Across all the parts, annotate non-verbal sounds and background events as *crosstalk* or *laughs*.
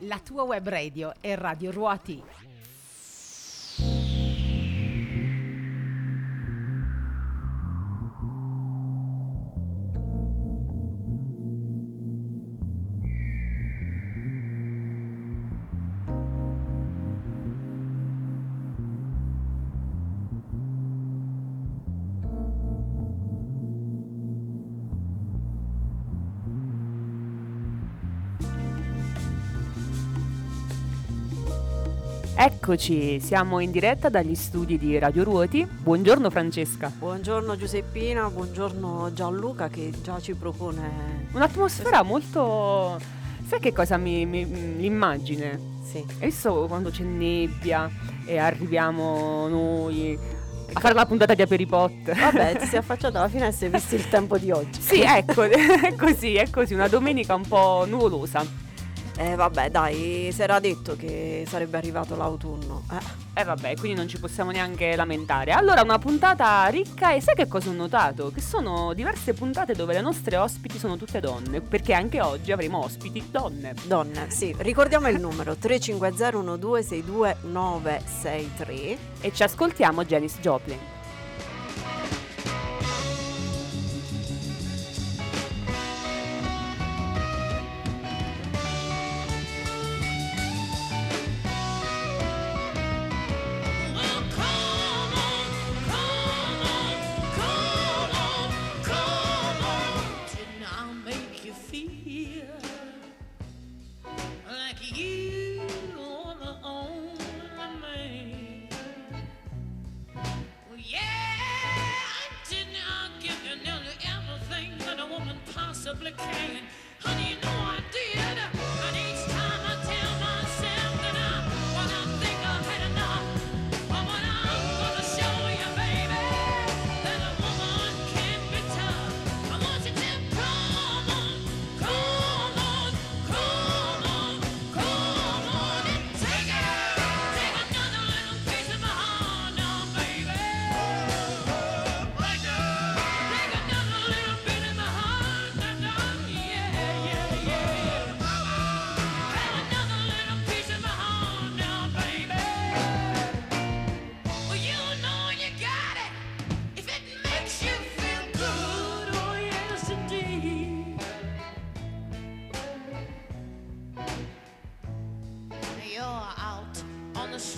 La tua web radio è Radio Ruoti. Eccoci, siamo in diretta dagli studi di Radio Ruoti. Buongiorno Francesca. Buongiorno Giuseppina, buongiorno Gianluca che già ci propone un'atmosfera molto... Sai che cosa mi, mi l'immagine? Sì. Visto quando c'è nebbia e arriviamo noi a fare la puntata di Aperipot? Vabbè, ti *laughs* sei affacciato alla finestra e hai visto il tempo di oggi. sì, ecco, *laughs* è così, è così, una domenica un po' nuvolosa. Eh vabbè dai, si era detto che sarebbe arrivato l'autunno. Eh. eh vabbè, quindi non ci possiamo neanche lamentare. Allora, una puntata ricca e sai che cosa ho notato? Che sono diverse puntate dove le nostre ospiti sono tutte donne, perché anche oggi avremo ospiti donne. Donne, sì. Ricordiamo il numero 350 1262 963 e ci ascoltiamo Janice Joplin.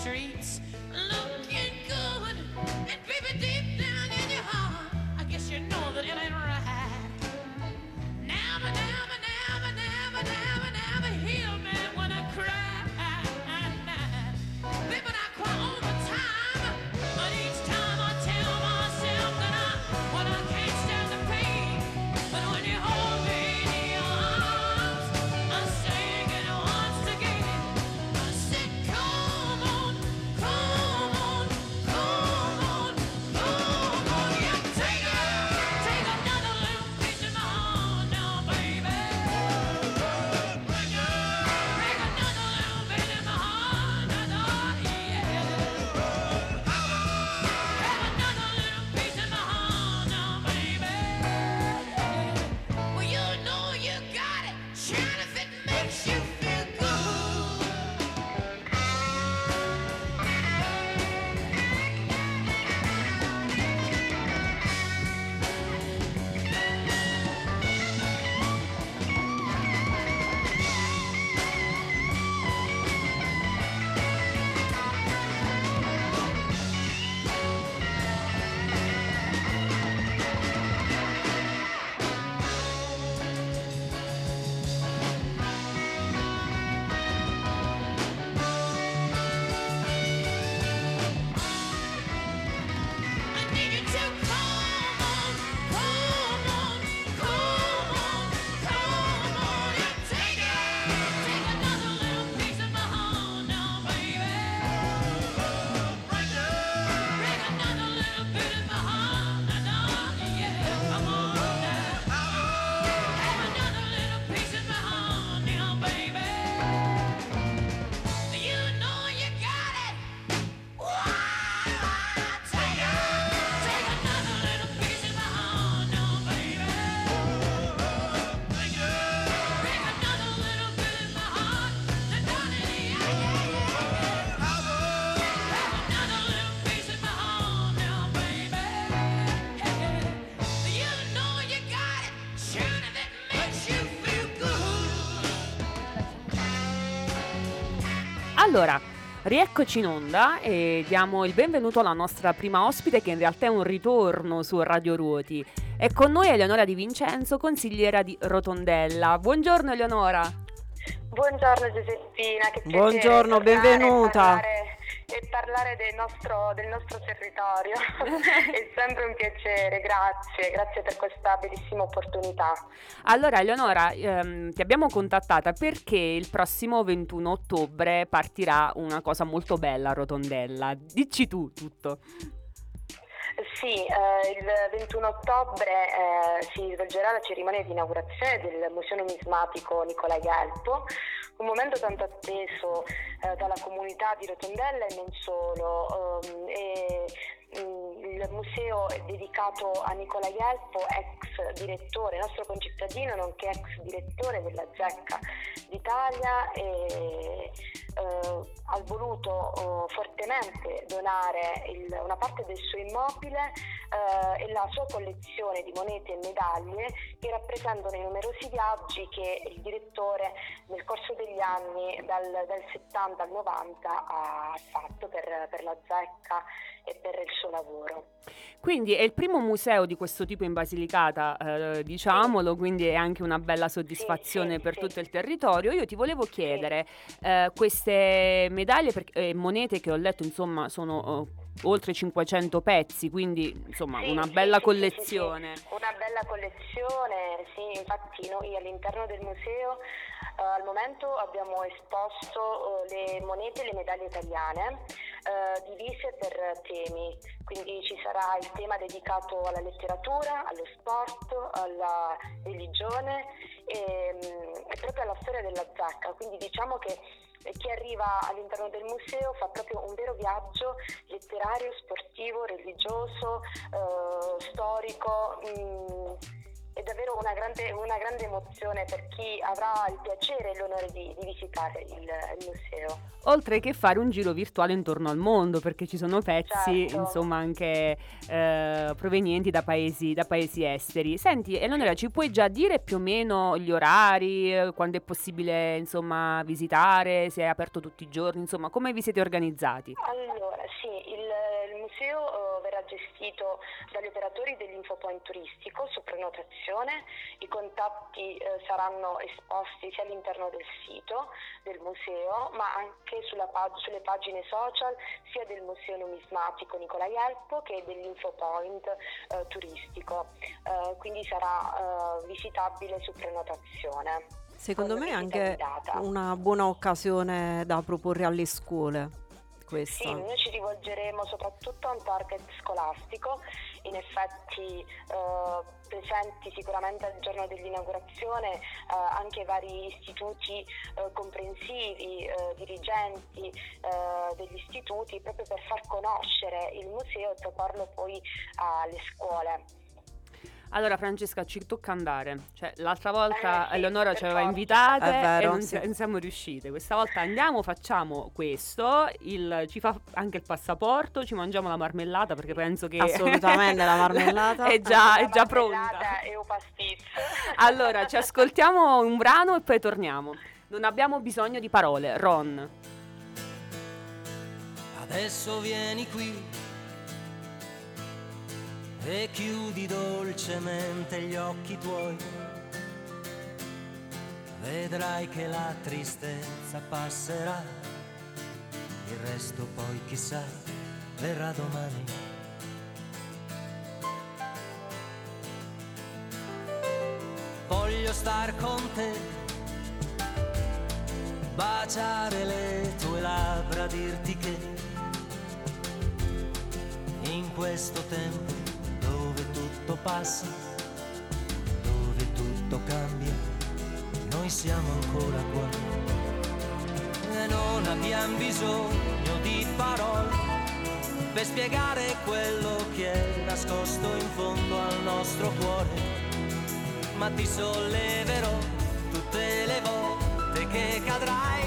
streets. Allora, rieccoci in onda e diamo il benvenuto alla nostra prima ospite che in realtà è un ritorno su Radio Ruoti. È con noi Eleonora Di Vincenzo, consigliera di Rotondella. Buongiorno Eleonora. Buongiorno Giuseppina, che Buongiorno, benvenuta. E e parlare del nostro, del nostro territorio. *laughs* è sempre un piacere, grazie, grazie per questa bellissima opportunità. Allora, Eleonora, ehm, ti abbiamo contattata perché il prossimo 21 ottobre partirà una cosa molto bella a Rotondella. Dici tu tutto. Sì, eh, il 21 ottobre eh, si svolgerà la cerimonia di inaugurazione del Museo Numismatico Nicola Gelpo, un momento tanto atteso eh, dalla comunità di Rotondella e non solo. Um, e, il museo è dedicato a Nicola Gelpo, ex direttore, nostro concittadino, nonché ex direttore della Zecca d'Italia e eh, ha voluto eh, fortemente donare il, una parte del suo immobile eh, e la sua collezione di monete e medaglie che rappresentano i numerosi viaggi che il direttore nel corso degli anni dal, dal 70 al 90 ha fatto per, per la zecca e per il suo lavoro. Quindi è il primo museo di questo tipo in Basilicata, eh, diciamolo, sì. quindi è anche una bella soddisfazione sì, sì, per tutto il territorio. Io ti volevo chiedere, eh, queste medaglie e eh, monete che ho letto, insomma, sono... Oh, oltre 500 pezzi, quindi insomma sì, una sì, bella sì, collezione. Una bella collezione, sì, infatti noi all'interno del museo Uh, al momento abbiamo esposto uh, le monete e le medaglie italiane uh, divise per temi, quindi ci sarà il tema dedicato alla letteratura, allo sport, alla religione e, um, e proprio alla storia della zacca, quindi diciamo che chi arriva all'interno del museo fa proprio un vero viaggio letterario, sportivo, religioso, storico. Mh, mm, è davvero una grande, una grande, emozione per chi avrà il piacere e l'onore di, di visitare il, il, museo. Oltre che fare un giro virtuale intorno al mondo, perché ci sono pezzi, certo. insomma, anche eh, provenienti da paesi, da paesi, esteri. Senti, Eleonora, ci puoi già dire più o meno gli orari, quando è possibile, insomma, visitare, se è aperto tutti i giorni, insomma, come vi siete organizzati? Allora, sì, il, il museo uh, verrà gestito dagli operatori dell'infopoint turistico su prenotazione informazione, i contatti eh, saranno esposti sia all'interno del sito del museo ma anche pag- sulle pagine social sia del Museo Numismatico Nicola Ielpo che dell'Infopoint eh, turistico, eh, quindi sarà eh, visitabile su prenotazione. Secondo me è anche una buona occasione da proporre alle scuole questa? Sì, noi ci rivolgeremo soprattutto a un target scolastico, in effetti eh, presenti sicuramente al giorno dell'inaugurazione eh, anche vari istituti eh, comprensivi, eh, dirigenti eh, degli istituti, proprio per far conoscere il museo e proporlo poi alle scuole. Allora Francesca ci tocca andare, cioè, l'altra volta eh, sì, Eleonora ci aveva invitate vero, e non, sì. non, siamo riuscite, questa volta andiamo, facciamo questo, il, ci fa anche il passaporto, ci mangiamo la marmellata perché penso che... Assolutamente la *laughs* marmellata è già, è già pronta. E un pasticcio. Allora ci ascoltiamo un brano e poi torniamo. Non abbiamo bisogno di parole, Ron. Adesso vieni qui e chiudi dolcemente gli occhi tuoi. Vedrai che la tristezza passerà, il resto poi chissà verrà domani. Voglio star con te, baciare le tue labbra, dirti che in questo tempo tutto passa, dove tutto cambia, noi siamo ancora qua. E non abbiamo bisogno di parole per spiegare quello che è nascosto in fondo al nostro cuore. Ma ti solleverò tutte le volte che cadrai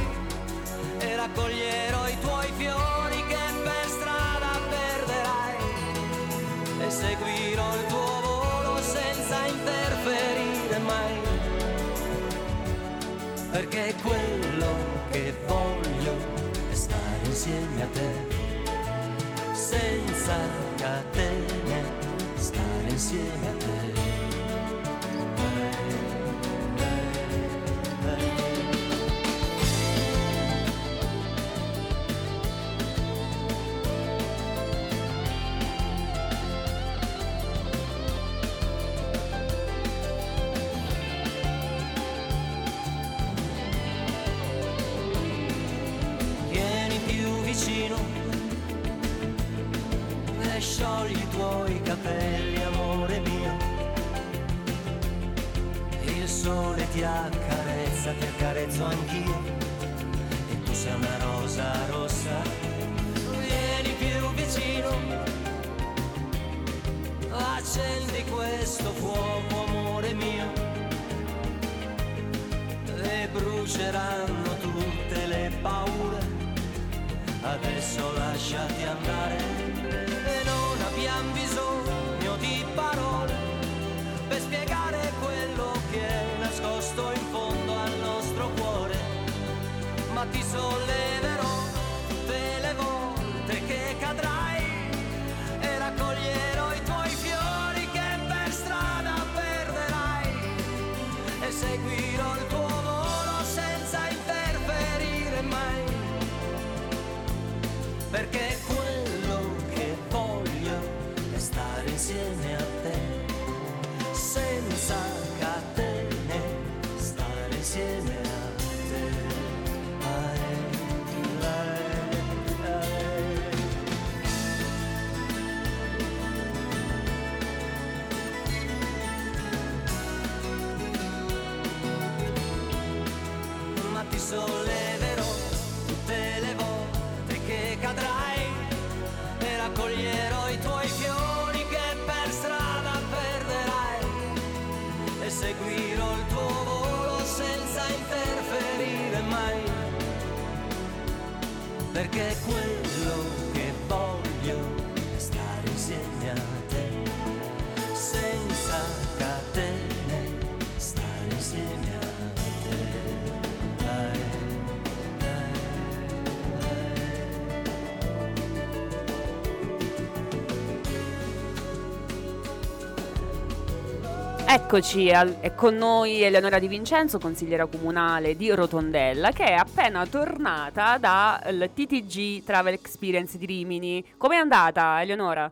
e raccoglierò i tuoi fiori che per strada perderai e seguirò il perché quello che voglio è stare insieme a te, senza catene, stare insieme a te. Sciogli i tuoi capelli, amore mio. Il sole ti accarezza, ti accarezzo anch'io. E tu sei una rosa rossa. Vieni più vicino, accendi questo fuoco, amore mio e bruceranno tutte le paure. Adesso lasciati andare abbiamo bisogno di parole per spiegare quello che è nascosto in fondo al nostro cuore. Ma ti solleverò perché Eccoci, è con noi Eleonora Di Vincenzo, consigliera comunale di Rotondella, che è appena tornata dal TTG Travel Experience di Rimini. Com'è andata, Eleonora?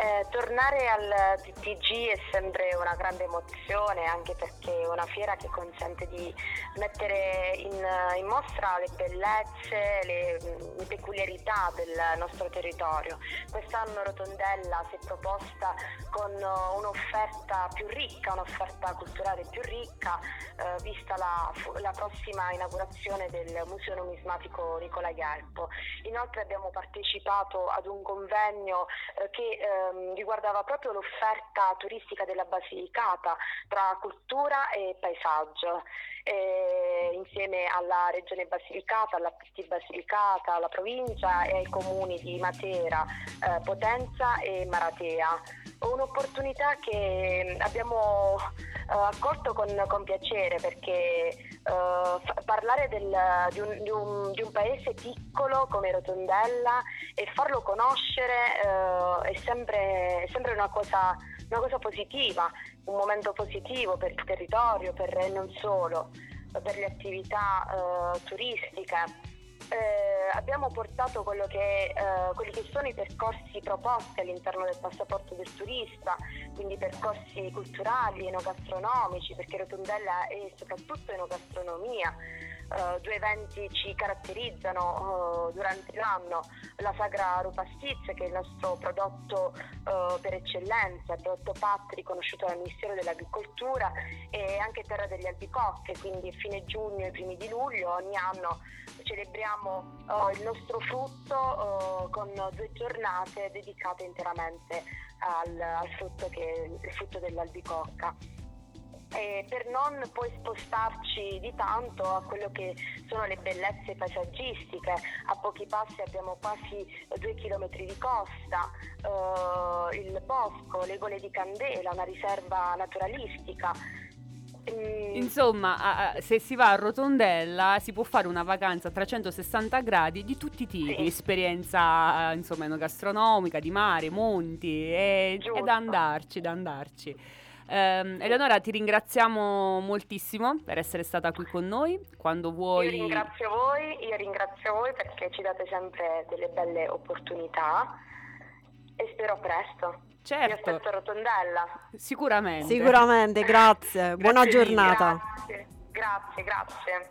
Eh, tornare al TTG è sempre una grande emozione, anche perché è una fiera che consente di mettere in, in mostra le bellezze, le, le peculiarità del nostro territorio. Quest'anno Rotondella si è proposta con un'offerta più ricca, un'offerta culturale più ricca, eh, vista la, la prossima inaugurazione del Museo Numismatico Nicola Gelpo. Inoltre abbiamo partecipato ad un convegno eh, che ehm, riguardava proprio l'offerta turistica della Basilicata tra cultura e paesaggio. Eh, insieme alla Regione Basilicata, alla PT Basilicata, alla provincia e ai comuni di Matera, eh, Potenza e Maratea. Un'opportunità che abbiamo eh, accolto con, con piacere perché eh, fa- parlare del- di, un, di un- di un paese piccolo come Rotondella e farlo conoscere eh, è, sempre, è sempre una cosa, una cosa positiva, un momento positivo per il territorio per, e non solo, per le attività eh, turistiche. Eh, abbiamo portato che, eh, quelli che sono i percorsi proposti all'interno del passaporto del turista, quindi percorsi culturali, enogastronomici, perché Rotondella è soprattutto enogastronomia. Eh, due eventi ci caratterizzano eh, durante l'anno, la Sagra Rupastizia che è il nostro prodotto eh, per eccellenza, il prodotto PAT riconosciuto dal Ministero dell'Agricoltura e anche Terra delle Albicocche, quindi fine giugno e primi di luglio ogni anno celebriamo eh, il nostro frutto eh, con due giornate dedicate interamente al, al frutto che il frutto dell'albicocca. E per non poi spostarci di tanto a quello che sono le bellezze paesaggistiche, a pochi passi abbiamo quasi due chilometri di costa, eh, il bosco, le gole di Candela, una riserva naturalistica Mm, Insomma, se si va a Rotondella si può fare una vacanza a 360 gradi di tutti i tipi, Sì. esperienza eh, insomma enogastronomica, di mare, monti, e- da andarci, da andarci. Ehm, Eleonora, ti ringraziamo moltissimo per essere stata qui con noi. Quando vuoi... Io ringrazio voi, io ringrazio voi perché ci date sempre delle belle opportunità e spero presto. Certo, aspetto a Rotondella. sicuramente. Sicuramente, grazie. *laughs* Buona Grazie mille. giornata. Grazie, grazie, grazie.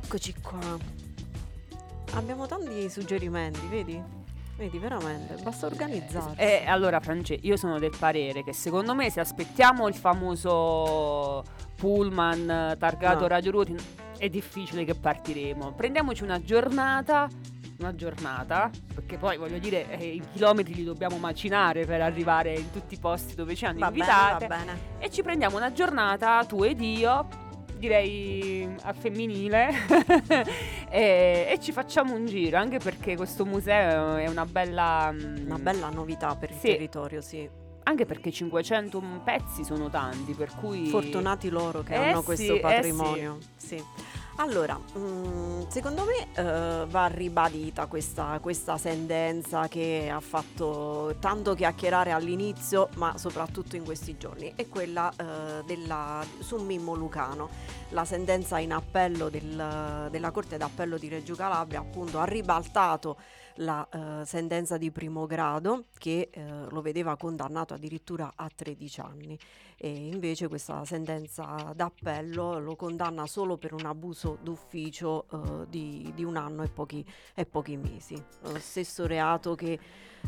Eccoci qua. Abbiamo tanti suggerimenti, vedi? Vedi, veramente, basta organizzarsi. E allora, France, io sono del parere che secondo me se aspettiamo il famoso pullman eh, targato No. Radio Ruoti è difficile che partiremo. Prendiamoci una giornata, una giornata, perché poi voglio dire eh, i chilometri li dobbiamo macinare per arrivare in tutti i posti dove ci hanno va bene, invitate va bene. e ci prendiamo una giornata tu ed io direi a femminile *laughs* e, e ci facciamo un giro anche perché questo museo è una bella mm, Una bella novità per il Sì. territorio, sì. anche perché 500 pezzi sono tanti per cui Fortunati loro che Eh hanno sì, questo eh patrimonio. sì. Allora, mm, secondo me eh, va ribadita questa, questa sentenza che ha fatto tanto chiacchierare all'inizio, ma soprattutto in questi giorni, è quella eh, della, su Mimmo Lucano. La sentenza in appello del- della Corte d'Appello di Reggio Calabria appunto ha ribaltato la eh, sentenza di primo grado che eh, lo vedeva condannato addirittura a 13 anni e invece questa sentenza d'appello lo condanna solo per un abuso d'ufficio eh, di, di un anno e pochi, e pochi mesi. Lo stesso reato che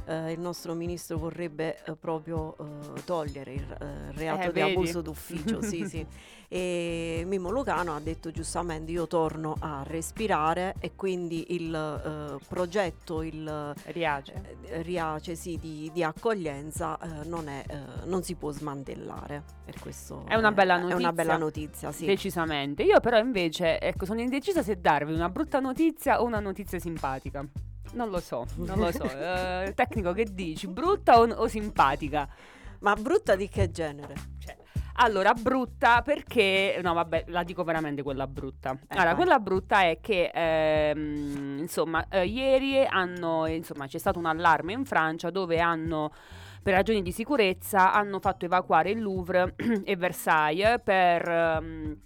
eh, il nostro ministro vorrebbe eh, proprio eh, togliere, il eh, reato Eh, di vedi? abuso d'ufficio. sì, sì. *laughs* E Mimmo Lucano ha detto giustamente io torno a respirare e quindi il eh, progetto, il riace riace sì, di, di accoglienza non, è, non si può smantellare. Per questo È una bella È una notizia. bella notizia, sì. decisamente io però invece ecco sono indecisa se darvi una brutta notizia o una notizia simpatica non lo so non lo so *laughs* Eh, tecnico che dici brutta o, o simpatica Ma brutta di che genere? Cioè, allora, brutta perché... No, vabbè, la dico veramente quella brutta. allora, vai. quella brutta è che, ehm, insomma, eh, ieri hanno... Insomma, c'è stato un allarme in Francia dove hanno per ragioni di sicurezza hanno fatto evacuare il Louvre *clears throat* e Versailles per ehm,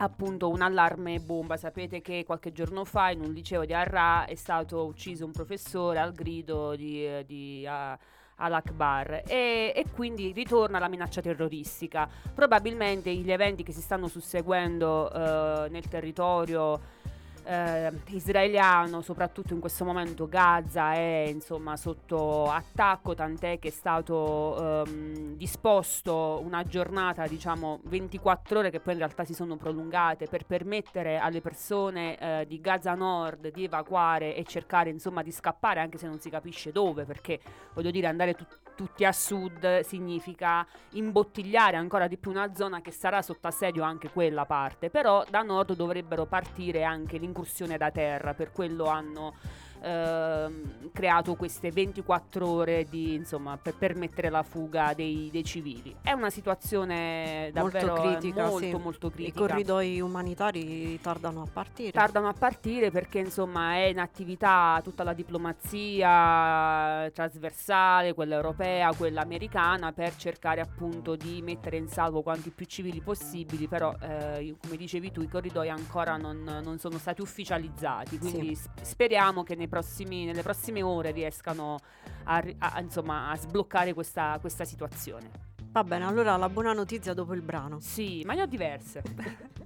appunto un allarme bomba. Sapete che qualche giorno fa in un liceo di Arra è stato ucciso un professore al grido di, di uh, Al-Akbar e, e, quindi ritorna la minaccia terroristica. Probabilmente gli eventi che si stanno susseguendo uh, nel territorio eh, israeliano, soprattutto in questo momento Gaza è insomma sotto attacco, tant'è che è stato ehm, disposto una giornata, diciamo 24 ore che poi in realtà si sono prolungate per permettere alle persone eh, di Gaza Nord di evacuare e cercare insomma di scappare anche se non si capisce dove, perché voglio dire andare tutti tutti a sud significa imbottigliare ancora di più una zona che sarà sotto assedio anche quella parte, però da nord dovrebbero partire anche l'incursione da terra, per quello hanno Ehm, creato queste 24 ore di, insomma, per permettere la fuga dei, dei civili. È una situazione davvero molto critica, molto, sì. molto critica. I corridoi umanitari tardano a partire. Tardano a partire perché insomma è in attività tutta la diplomazia trasversale, quella europea, quella americana, per cercare appunto di mettere in salvo quanti più civili possibili, però eh, come dicevi tu i corridoi ancora non, non sono stati ufficializzati, quindi Sì. speriamo che nei prossimi- nelle prossime ore riescano a, a- insomma, a sbloccare questa, questa situazione. Va bene, allora la buona notizia dopo il brano. Sì, ma ne ho diverse. *laughs*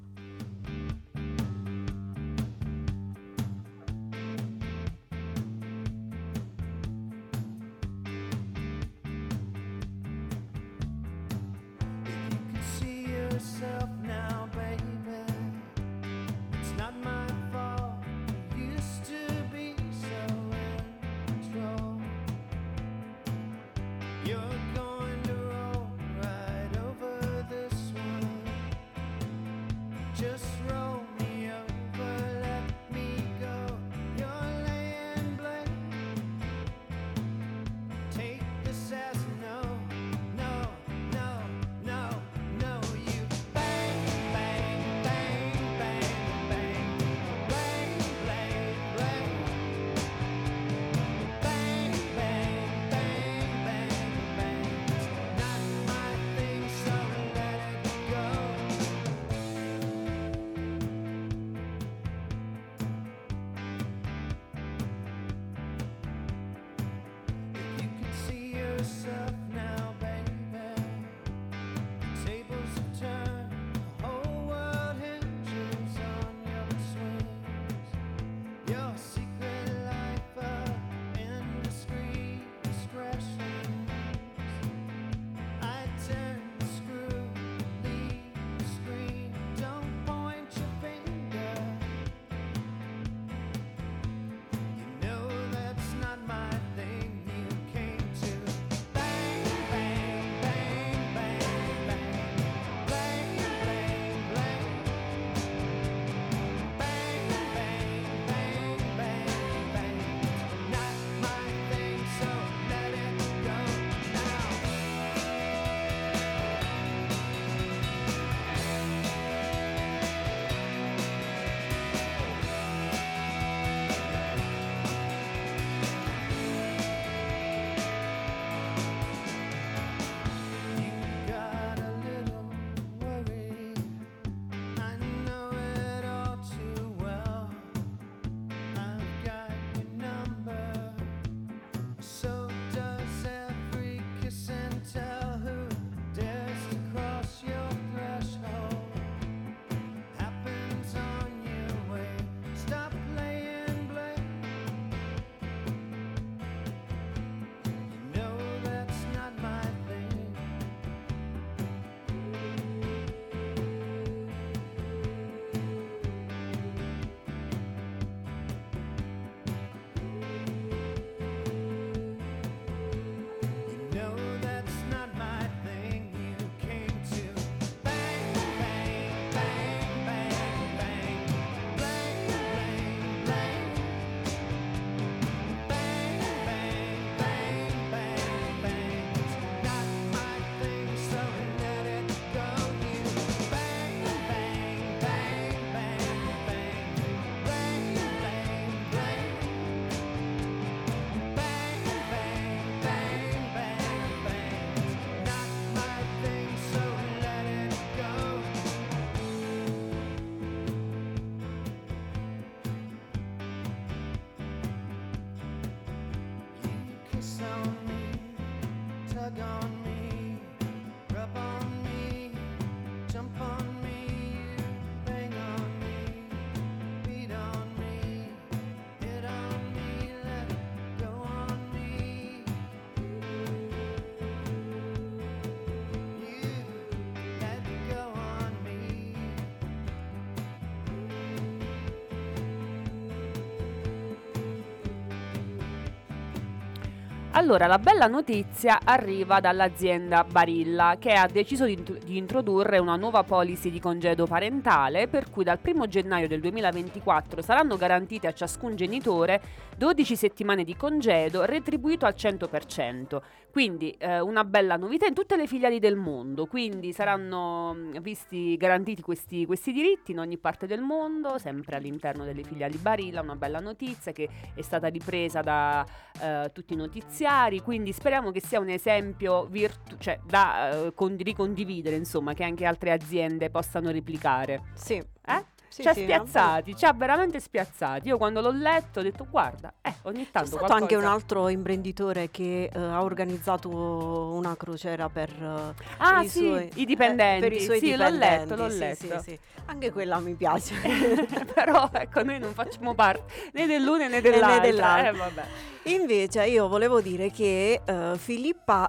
Allora, la bella notizia arriva dall'azienda Barilla che ha deciso di, di introdurre una nuova policy di congedo parentale per cui dal 1 gennaio del 2024 saranno garantite a ciascun genitore 12 settimane di congedo retribuito al 100%. Quindi eh, una bella novità in tutte le filiali del mondo, quindi saranno mh, visti garantiti questi, questi diritti in ogni parte del mondo, sempre all'interno delle filiali Barilla, una bella notizia che è stata ripresa da eh, tutti i notiziari, quindi speriamo che sia un esempio virtu- cioè, da eh, con- ricondividere, insomma, che anche altre aziende possano replicare. Sì. Eh? Sì, ci ha sì, spiazzati, ci ha veramente spiazzati. Io quando l'ho letto ho detto guarda, eh, ogni C'è tanto stato qualcosa... anche un altro imprenditore che eh, ha organizzato una crociera per eh, Ah i sì, suoi- i dipendenti. eh, per i suoi sì, l'ho letto, dipendenti, l'ho letto. sì. Anche quella mi piace. *laughs* Però ecco, noi non facciamo parte né dell'una né dell'altra. dell'altra. Eh. Invece io volevo dire che eh, Filippa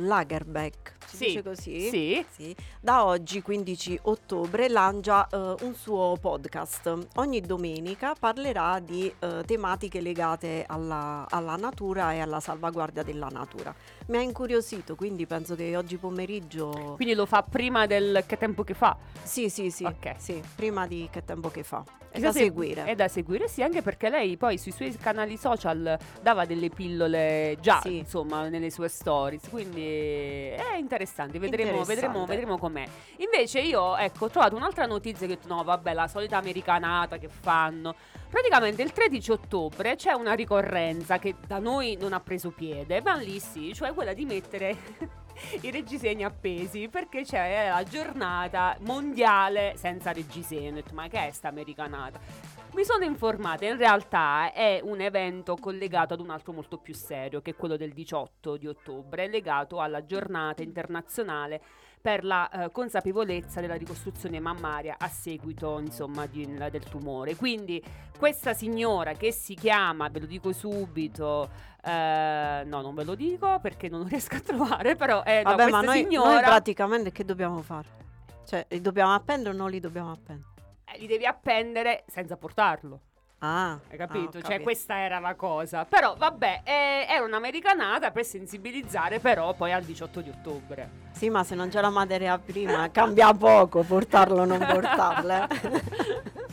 Lagerbeck, si Sì, dice così? sì. Sì. Da oggi, 15 ottobre, lancia eh, un suo podcast. Ogni domenica parlerà di eh, tematiche legate alla, alla natura e alla salvaguardia della natura. Mi ha incuriosito, quindi penso che oggi pomeriggio... Quindi lo fa prima del che tempo che fa. Sì, sì, sì, Ok. sì, prima di che tempo che fa. È da se- seguire. È da seguire, sì, anche perché lei poi sui suoi canali social dava delle pillole già, Sì. insomma, nelle sue stories, quindi è interessante, vedremo, Interessante. vedremo, vedremo com'è. Invece io, ecco, ho trovato un'altra notizia che, no, vabbè, la solita americanata che fanno. Praticamente il 13 ottobre c'è una ricorrenza che da noi non ha preso piede, ma lì sì, cioè quella di mettere *laughs* i reggiseni appesi perché c'è la giornata mondiale senza reggiseni. Ho detto, ma che è sta americanata? Mi sono informata, in realtà è un evento collegato ad un altro molto più serio, che è quello del 18 di ottobre, legato alla giornata internazionale per la eh, consapevolezza della ricostruzione mammaria a seguito, insomma, di- del tumore. Quindi questa signora che si chiama, ve lo dico subito, eh, no, non ve lo dico perché non *laughs* riesco a trovare, però è no, Vabbè, ma questa noi, signora... noi praticamente che dobbiamo fare? Cioè, li dobbiamo appendere o non li dobbiamo appendere? eh, li devi appendere senza portarlo. Ah, Hai capito? ah, cioè, capito. questa era la cosa. Però, vabbè, è, era un'americanata per sensibilizzare, però, poi al 18 di ottobre. Sì, ma se non c'è la materia prima cambia poco portarlo o non *laughs* portarle. *laughs*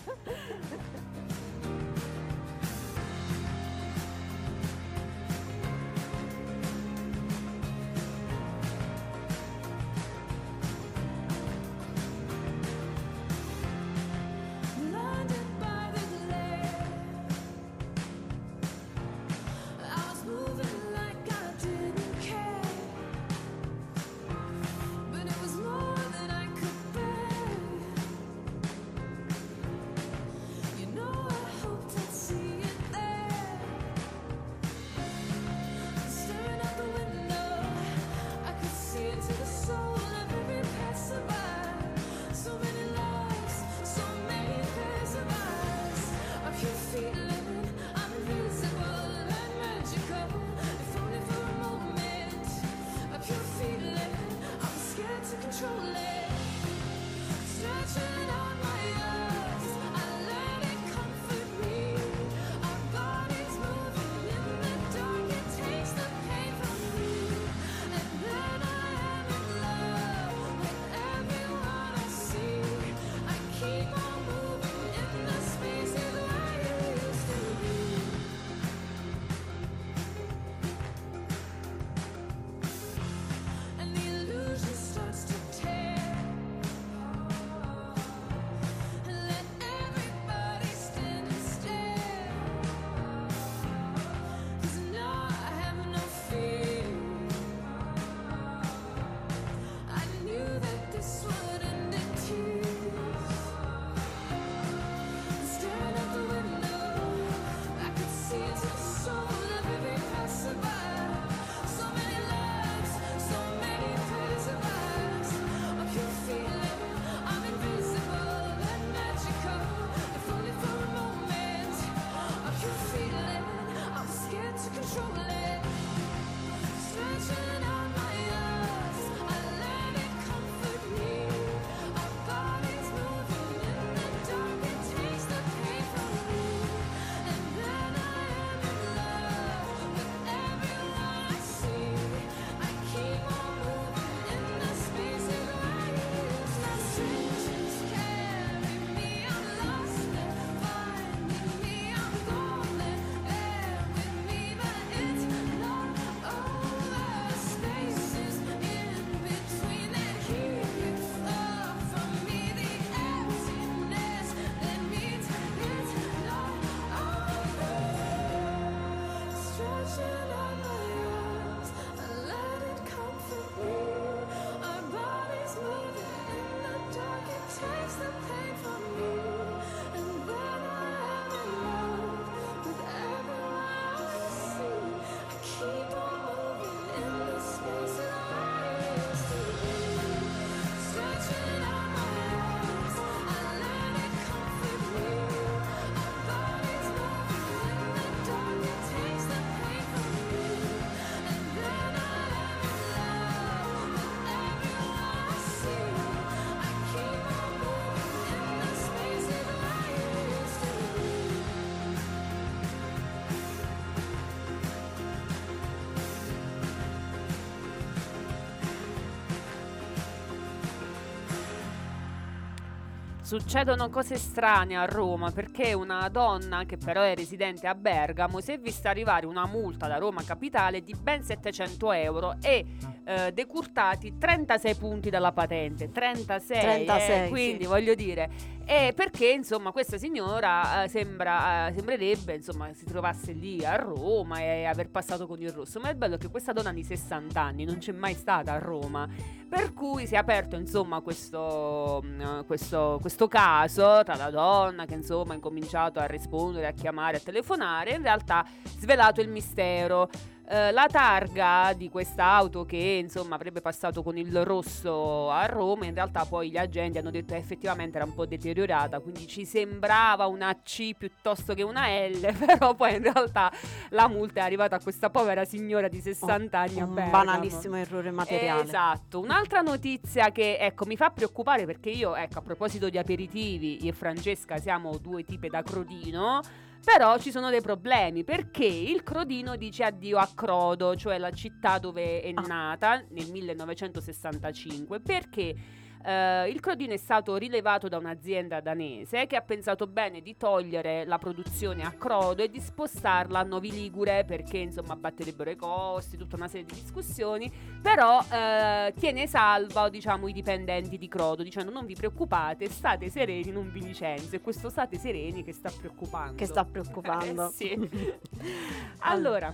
Succedono cose strane a Roma perché una donna che però è residente a Bergamo si è vista arrivare una multa da Roma Capitale di ben 700 euro e eh, decurtati 36 punti dalla patente. 36, eh, 36, quindi sì. voglio dire. E perché insomma questa signora eh, sembra, eh, sembrerebbe insomma si trovasse lì a Roma e aver passato con il rosso. Ma il bello è che questa donna di 60 anni non c'è mai stata a Roma. Per cui si è aperto insomma questo, mm, questo, questo caso tra la donna che insomma ha incominciato a rispondere, a chiamare, a telefonare, in realtà svelato il mistero. Eh, la targa di questa auto che insomma avrebbe passato con il rosso a Roma, in realtà poi gli agenti hanno detto che effettivamente era un po' deteriorata, quindi ci sembrava una C piuttosto che una L, *laughs* però poi in realtà la multa è arrivata a questa povera signora di 60 anni a Un banalissimo errore materiale. Esatto, un'altra notizia che ecco mi fa preoccupare perché io ecco a proposito di aperitivi io e Francesca siamo due tipe da crodino però ci sono dei problemi perché il Crodino dice addio a Crodo, cioè la città dove è Ah. nata nel 1965, perché eh, il Crodino è stato rilevato da un'azienda danese che ha pensato bene di togliere la produzione a Crodo e di spostarla a Novi Ligure perché insomma abbatterebbero i costi, tutta una serie di discussioni, però eh, tiene salva diciamo i dipendenti di Crodo dicendo non vi preoccupate, state sereni, non vi licenzio e questo state sereni che sta preoccupando. Che sta preoccupando. *laughs* Eh, sì. *laughs* allora,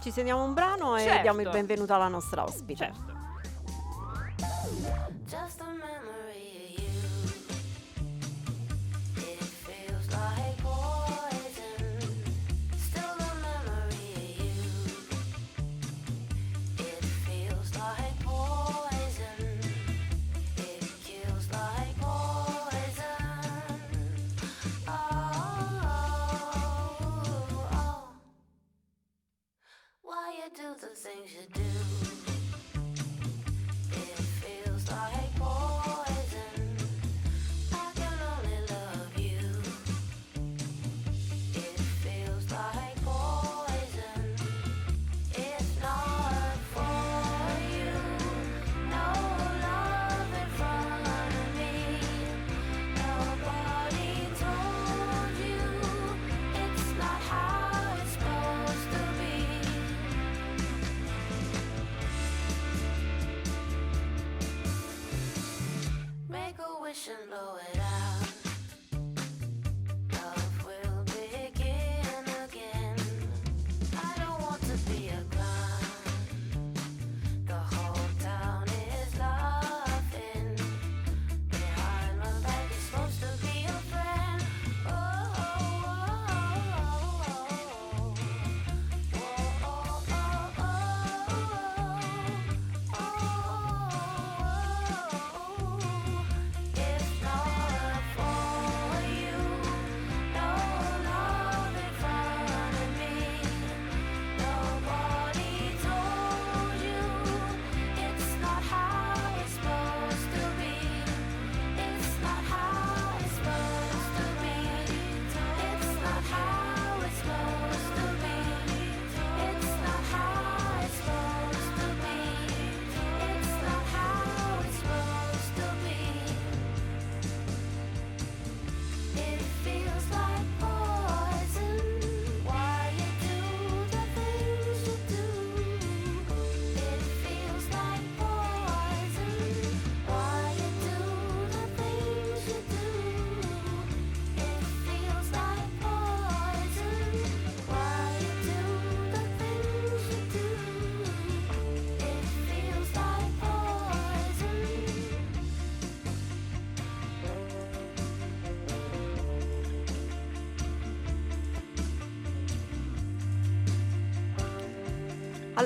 Ci segniamo un brano e Certo. diamo il benvenuto alla nostra ospite. certo. Just a memory of you. It feels like poison. Still a memory of you. It feels like poison. It kills like poison. Oh, oh. oh. Why you do the things you do? Make a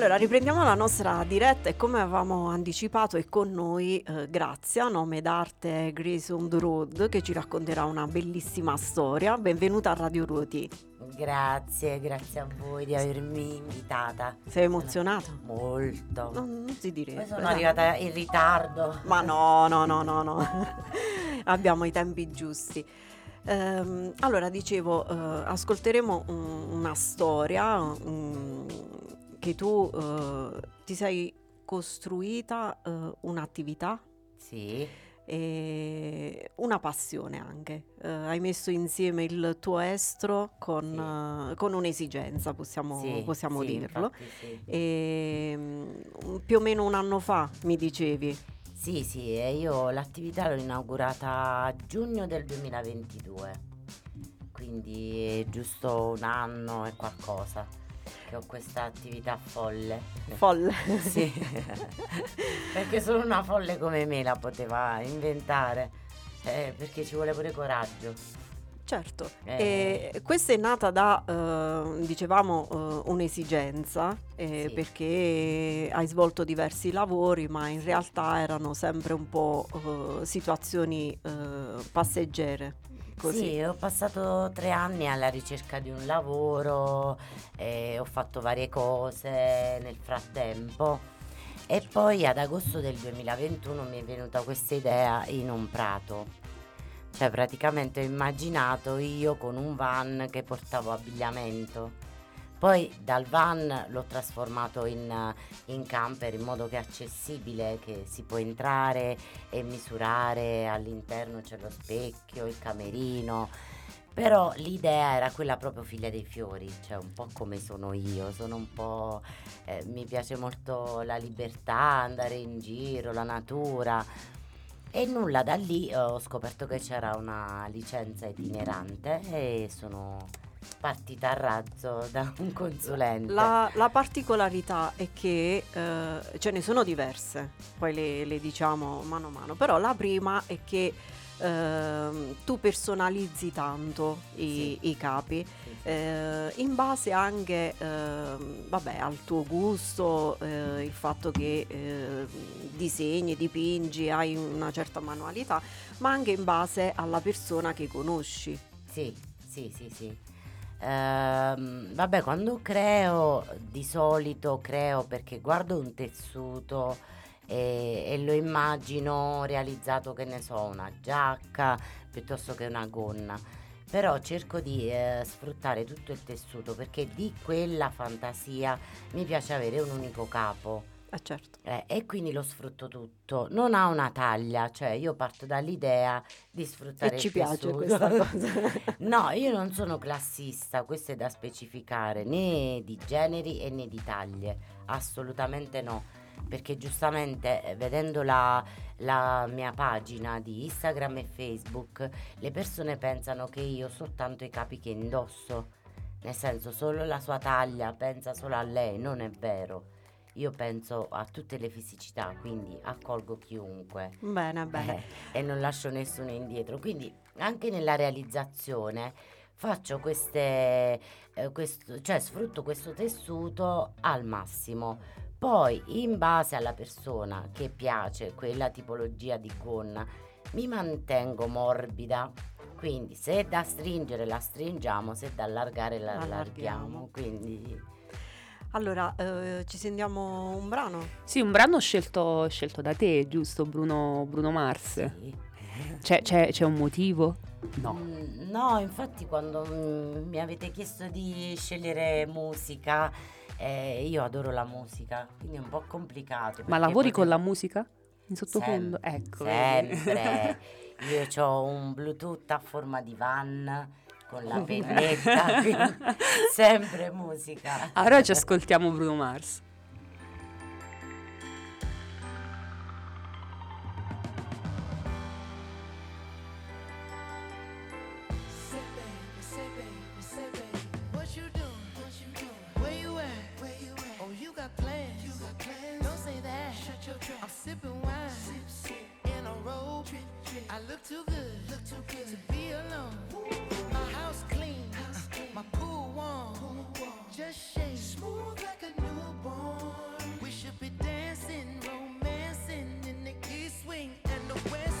Allora, riprendiamo la nostra diretta e come avevamo anticipato è con noi eh, Grazia, nome d'arte Grisund Road, che ci racconterà una bellissima storia. Benvenuta a Radio Ruoti. Grazie, grazie a voi di avermi invitata. Sei emozionata? Molto. Non, non si direbbe. Poi sono arrivata in ritardo. Ma no, no, no, no, no. *laughs* Abbiamo i tempi giusti. Ehm, allora, dicevo, eh, ascolteremo un- una storia che tu eh, ti sei costruita eh, un'attività, Sì, e- una passione anche. Eh, hai messo insieme il tuo estro con, eh, con un'esigenza, possiamo, Sì, possiamo sì, dirlo. infatti sì. E, mm, più o meno un anno fa mi dicevi. Sì, sì, io l'attività l'ho inaugurata a giugno del 2022, quindi è giusto un anno e qualcosa che ho questa attività folle. Folle. *laughs* Sì, *laughs* perché solo una folle come me la poteva inventare, eh, perché ci vuole pure coraggio. Certo, Eh. e questa è nata da, eh, dicevamo, eh, un'esigenza, eh, Sì. perché hai svolto diversi lavori, ma in realtà erano sempre un po' eh, situazioni eh, passeggere. Così. Sì, ho passato tre anni alla ricerca di un lavoro, eh, ho fatto varie cose nel frattempo e poi ad agosto del 2021 mi è venuta questa idea in un prato. Cioè praticamente ho immaginato io con un van che portavo abbigliamento. Poi dal van l'ho trasformato in, in camper in modo che è accessibile, che si può entrare e misurare, all'interno c'è lo specchio, il camerino. Però l'idea era quella proprio figlia dei fiori, cioè un po' come sono io, sono un po'... eh, mi piace molto la libertà, andare in giro, la natura. E nulla, da lì eh, ho scoperto che c'era una licenza itinerante e sono partita a razzo da un consulente. La, la particolarità è che eh, ce ne sono diverse, poi le, le diciamo mano a mano, però la prima è che ehm, tu personalizzi tanto i, Sì. i capi Sì, eh, in base anche ehm, vabbè, al tuo gusto, eh, il fatto che eh, disegni, dipingi, hai una certa manualità, ma anche in base alla persona che conosci. Sì, sì, sì, sì. Ehm, vabbè, quando creo, di solito creo perché guardo un tessuto e, e lo immagino realizzato, che ne so, una giacca piuttosto che una gonna. Però cerco di eh, sfruttare tutto il tessuto perché di quella fantasia mi piace avere un unico capo. Eh certo. Eh, e quindi lo sfrutto tutto. Non ha una taglia, cioè io parto dall'idea di sfruttare E il ci piace tessuto. questa *laughs* cosa. no, io non sono classista, questo è da specificare, né di generi e né di taglie, assolutamente no. Perché giustamente eh, vedendo la, la mia pagina di Instagram e Facebook, le persone pensano che io soltanto i capi che indosso, nel senso solo la sua taglia, pensa solo a lei, non è vero. Io penso a tutte le fisicità, quindi accolgo chiunque Bene, bene. eh, *laughs* e non lascio nessuno indietro. Quindi anche nella realizzazione faccio queste, eh, questo, cioè sfrutto questo tessuto al massimo. Poi in base alla persona che piace quella tipologia di gonna mi mantengo morbida. Quindi se è da stringere la stringiamo, se è da allargare la Allarghiamo. allarghiamo. Quindi Allora, eh, ci sentiamo un brano? Sì, un brano scelto, scelto da te, giusto Bruno, Bruno Mars? sì. C'è, c'è- c'è un motivo? No. Mm, No, infatti quando mm, mi avete chiesto di scegliere musica, eh, io adoro la musica, quindi è un po' complicato. Ma lavori con la musica? In sottofondo? Sem- ecco. Sempre. *laughs* Io ho un Bluetooth a forma di van con la pennetta, *laughs* sempre musica. Allora ci ascoltiamo Bruno Mars. Say baby, say baby, say baby, what you doing? What you doing? Where you at? Where you at? Oh, you got plans. You got plans. Don't say that. Shut your trap. I'm sipping wine. Sip, sip. In a robe. Trip, I look too good. Look too good to be alone. My house clean. My. Pool warm. Just shake. Smooth like a newborn. We should be dancing, romancing in the east wing and the west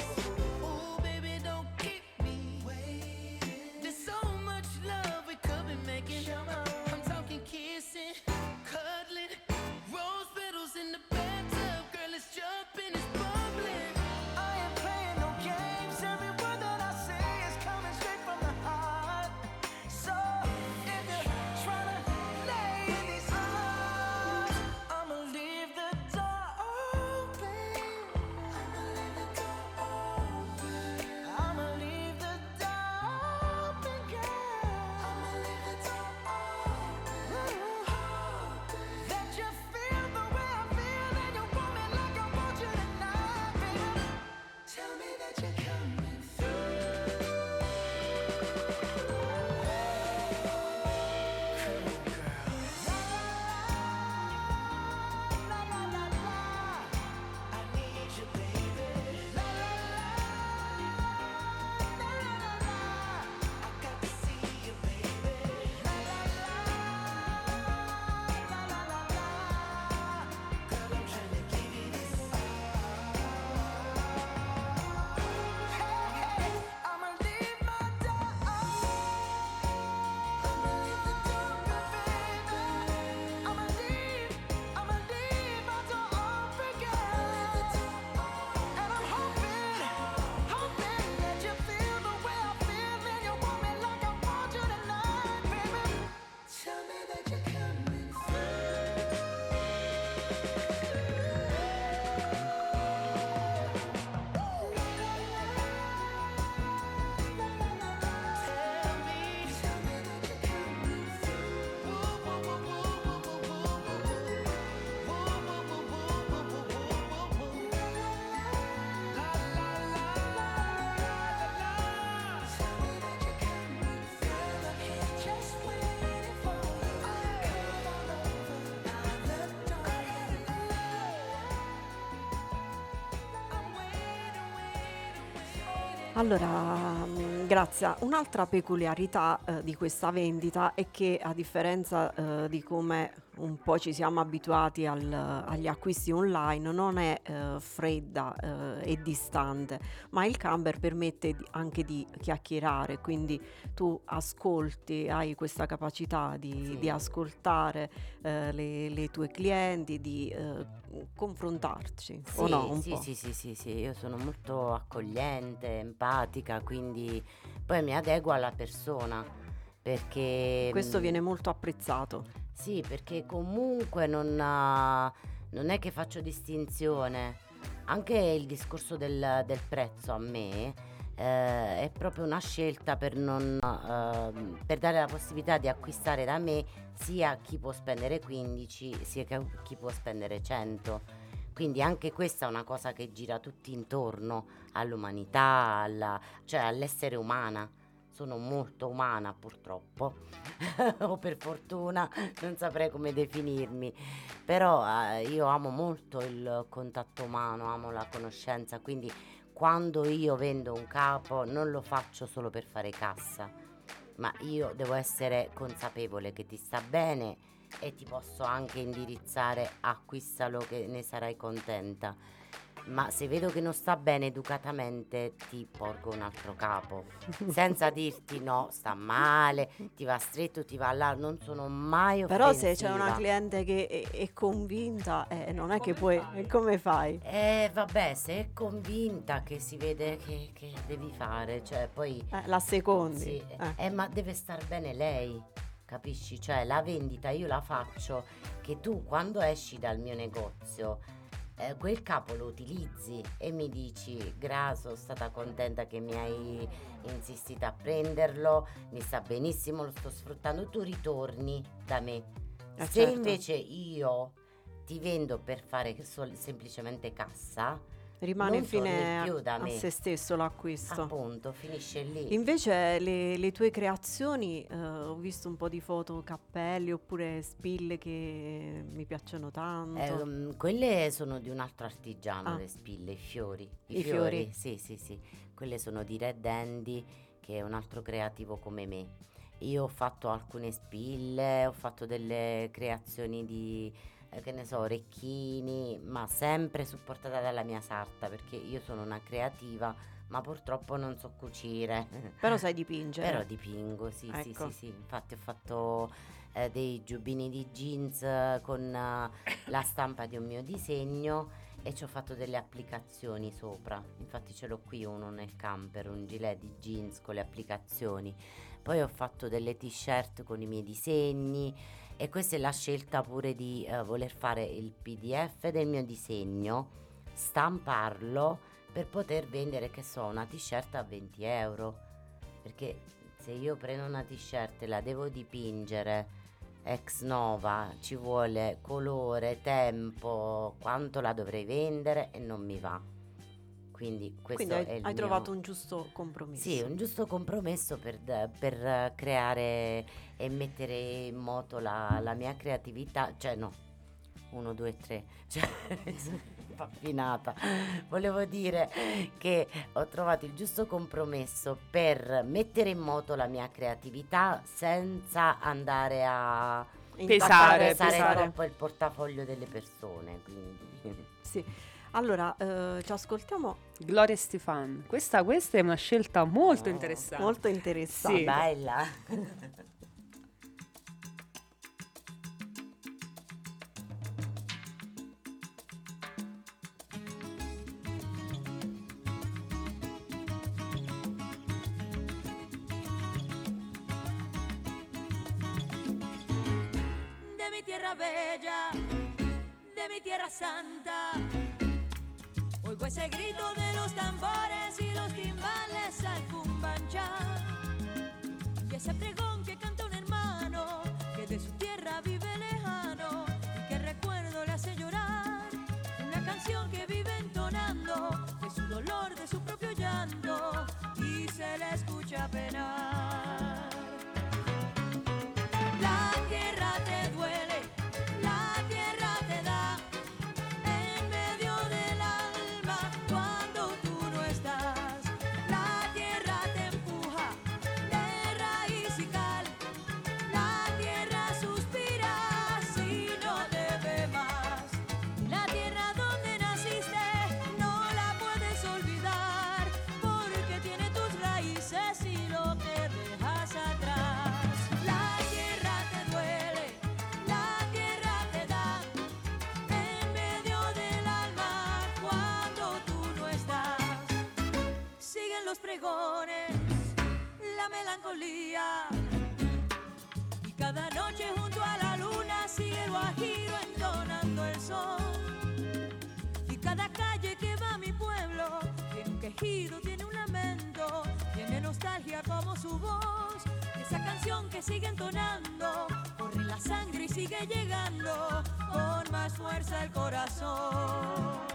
Allora, mm, Grazia, un'altra peculiarità eh, di questa vendita è che a differenza eh, di come un po' ci siamo abituati al- agli acquisti online, non è eh, fredda eh, e distante, ma il camper permette di- anche di chiacchierare, quindi tu ascolti, hai questa capacità di, Sì. di ascoltare eh, le, le tue clienti, di eh, confrontarci, o Sì, no? Un sì, po'. sì, sì, sì, sì, io sono molto accogliente, empatica, quindi poi mi adeguo alla persona perché... Questo mm, viene molto apprezzato. Sì, perché comunque non, non è che faccio distinzione. Anche il discorso del, del prezzo a me eh, è proprio una scelta per, non, ehm, per dare la possibilità di acquistare da me sia chi può spendere 15 sia chi può spendere 100. Quindi anche questa è una cosa che gira tutti intorno all'umanità, alla- cioè all'essere umana. Sono molto umana purtroppo, *laughs* o per fortuna, non saprei come definirmi. Però eh, io amo molto il contatto umano, amo la conoscenza, quindi quando io vendo un capo non lo faccio solo per fare cassa, ma io devo essere consapevole che ti sta bene e ti posso anche indirizzare acquistalo che ne sarai contenta. Ma se vedo che non sta bene educatamente ti porgo un altro capo, *laughs* senza dirti no, sta male, ti va stretto, ti va là, non sono mai offensiva. Però se c'è una cliente che è, è convinta, eh, non è che puoi... e come fai? Eh vabbè, se è convinta che si vede che, che devi fare, cioè poi... Eh, la secondi. Sì, eh. eh, ma deve star bene lei, capisci? Cioè la vendita io la faccio che tu quando esci dal mio negozio eh, quel capo lo utilizzi e mi dici Gra, sono stata contenta che mi hai insistito a prenderlo, mi sta benissimo, lo sto sfruttando, tu ritorni da me. Eh, Se certo. invece io ti vendo per fare sol- semplicemente cassa, rimane non fine a, a se stesso l'acquisto. Appunto, finisce lì. Invece le, le tue creazioni, eh, ho visto un po' di foto, cappelli oppure spille che mi piacciono tanto. Ehm, quelle sono di un altro artigiano, Ah. le spille, i fiori. I fiori. Sì, sì, sì. Quelle sono di Red Andy, che è un altro creativo come me. Io ho fatto alcune spille, ho fatto delle creazioni di, eh, che ne so, orecchini, ma sempre supportata dalla mia sarta, perché io sono una creativa, ma purtroppo non so cucire. *laughs* Però sai dipingere. Però dipingo, sì, sì, Ecco. sì, sì. Infatti ho fatto eh, dei giubbini di jeans eh, con eh, la stampa di un mio disegno e ci ho fatto delle applicazioni sopra. Infatti ce l'ho qui uno nel camper, un gilet di jeans con le applicazioni. Poi ho fatto delle t-shirt con i miei disegni e questa è la scelta pure di eh, voler fare il PDF del mio disegno, stamparlo per poter vendere, che so, una t-shirt a 20 euro. Perché se io prendo una t-shirt e la devo dipingere ex nova, ci vuole colore, tempo, quanto la dovrei vendere e non mi va. Quindi questo Quindi hai, hai mio- trovato un giusto compromesso. sì, un giusto compromesso per, per, creare e mettere in moto la, la mia creatività, cioè no, uno, due, tre, cioè *laughs* impapinata. Volevo dire che ho trovato il giusto compromesso per mettere in moto la mia creatività senza andare a Pesare, pesare pesare. troppo il portafoglio delle persone. Quindi. Sì. Allora, eh, ci ascoltiamo Gloria Stefan. Questa, questa è una scelta molto Oh, interessante. molto interessante. Sì. Bella. de mi tierra bella, de mi tierra santa. Ese grito de los tambores y los timbales al cumbancha. Y ese pregón que canta calle que va mi pueblo tiene un quejido, tiene un lamento, tiene nostalgia como su voz. Esa canción que sigue entonando, corre la sangre y sigue llegando con más fuerza el corazón.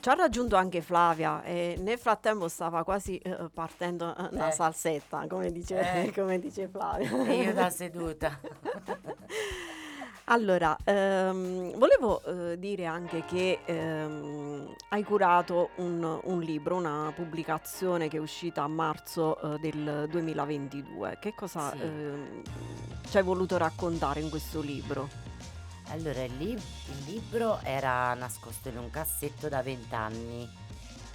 Ci ha raggiunto anche Flavia e nel frattempo stava quasi eh, partendo eh, una Eh. salsetta, come dice, Eh. *laughs* come dice Flavia. E io da seduta. *laughs* Allora, ehm, volevo eh, dire anche che ehm, hai curato un, un libro, una pubblicazione che è uscita a marzo eh, del 2022. Che cosa Sì. ehm, ci hai voluto raccontare in questo libro? Allora, il, lib- il libro era nascosto in un cassetto da vent'anni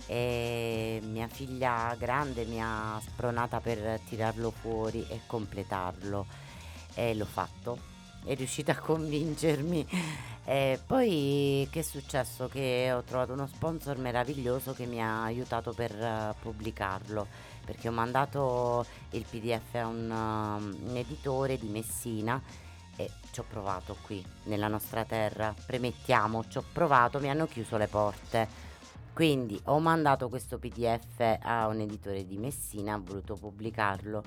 e mia figlia grande mi ha spronata per tirarlo fuori e completarlo e l'ho fatto. È riuscita a convincermi. E poi che è successo? Che ho trovato uno sponsor meraviglioso che mi ha aiutato per eh, pubblicarlo perché ho mandato il PDF a un, um, un editore di Messina e ci ho provato qui nella nostra terra, premettiamo, ci ho provato, mi hanno chiuso le porte. Quindi ho mandato questo PDF a un editore di Messina, ha voluto pubblicarlo.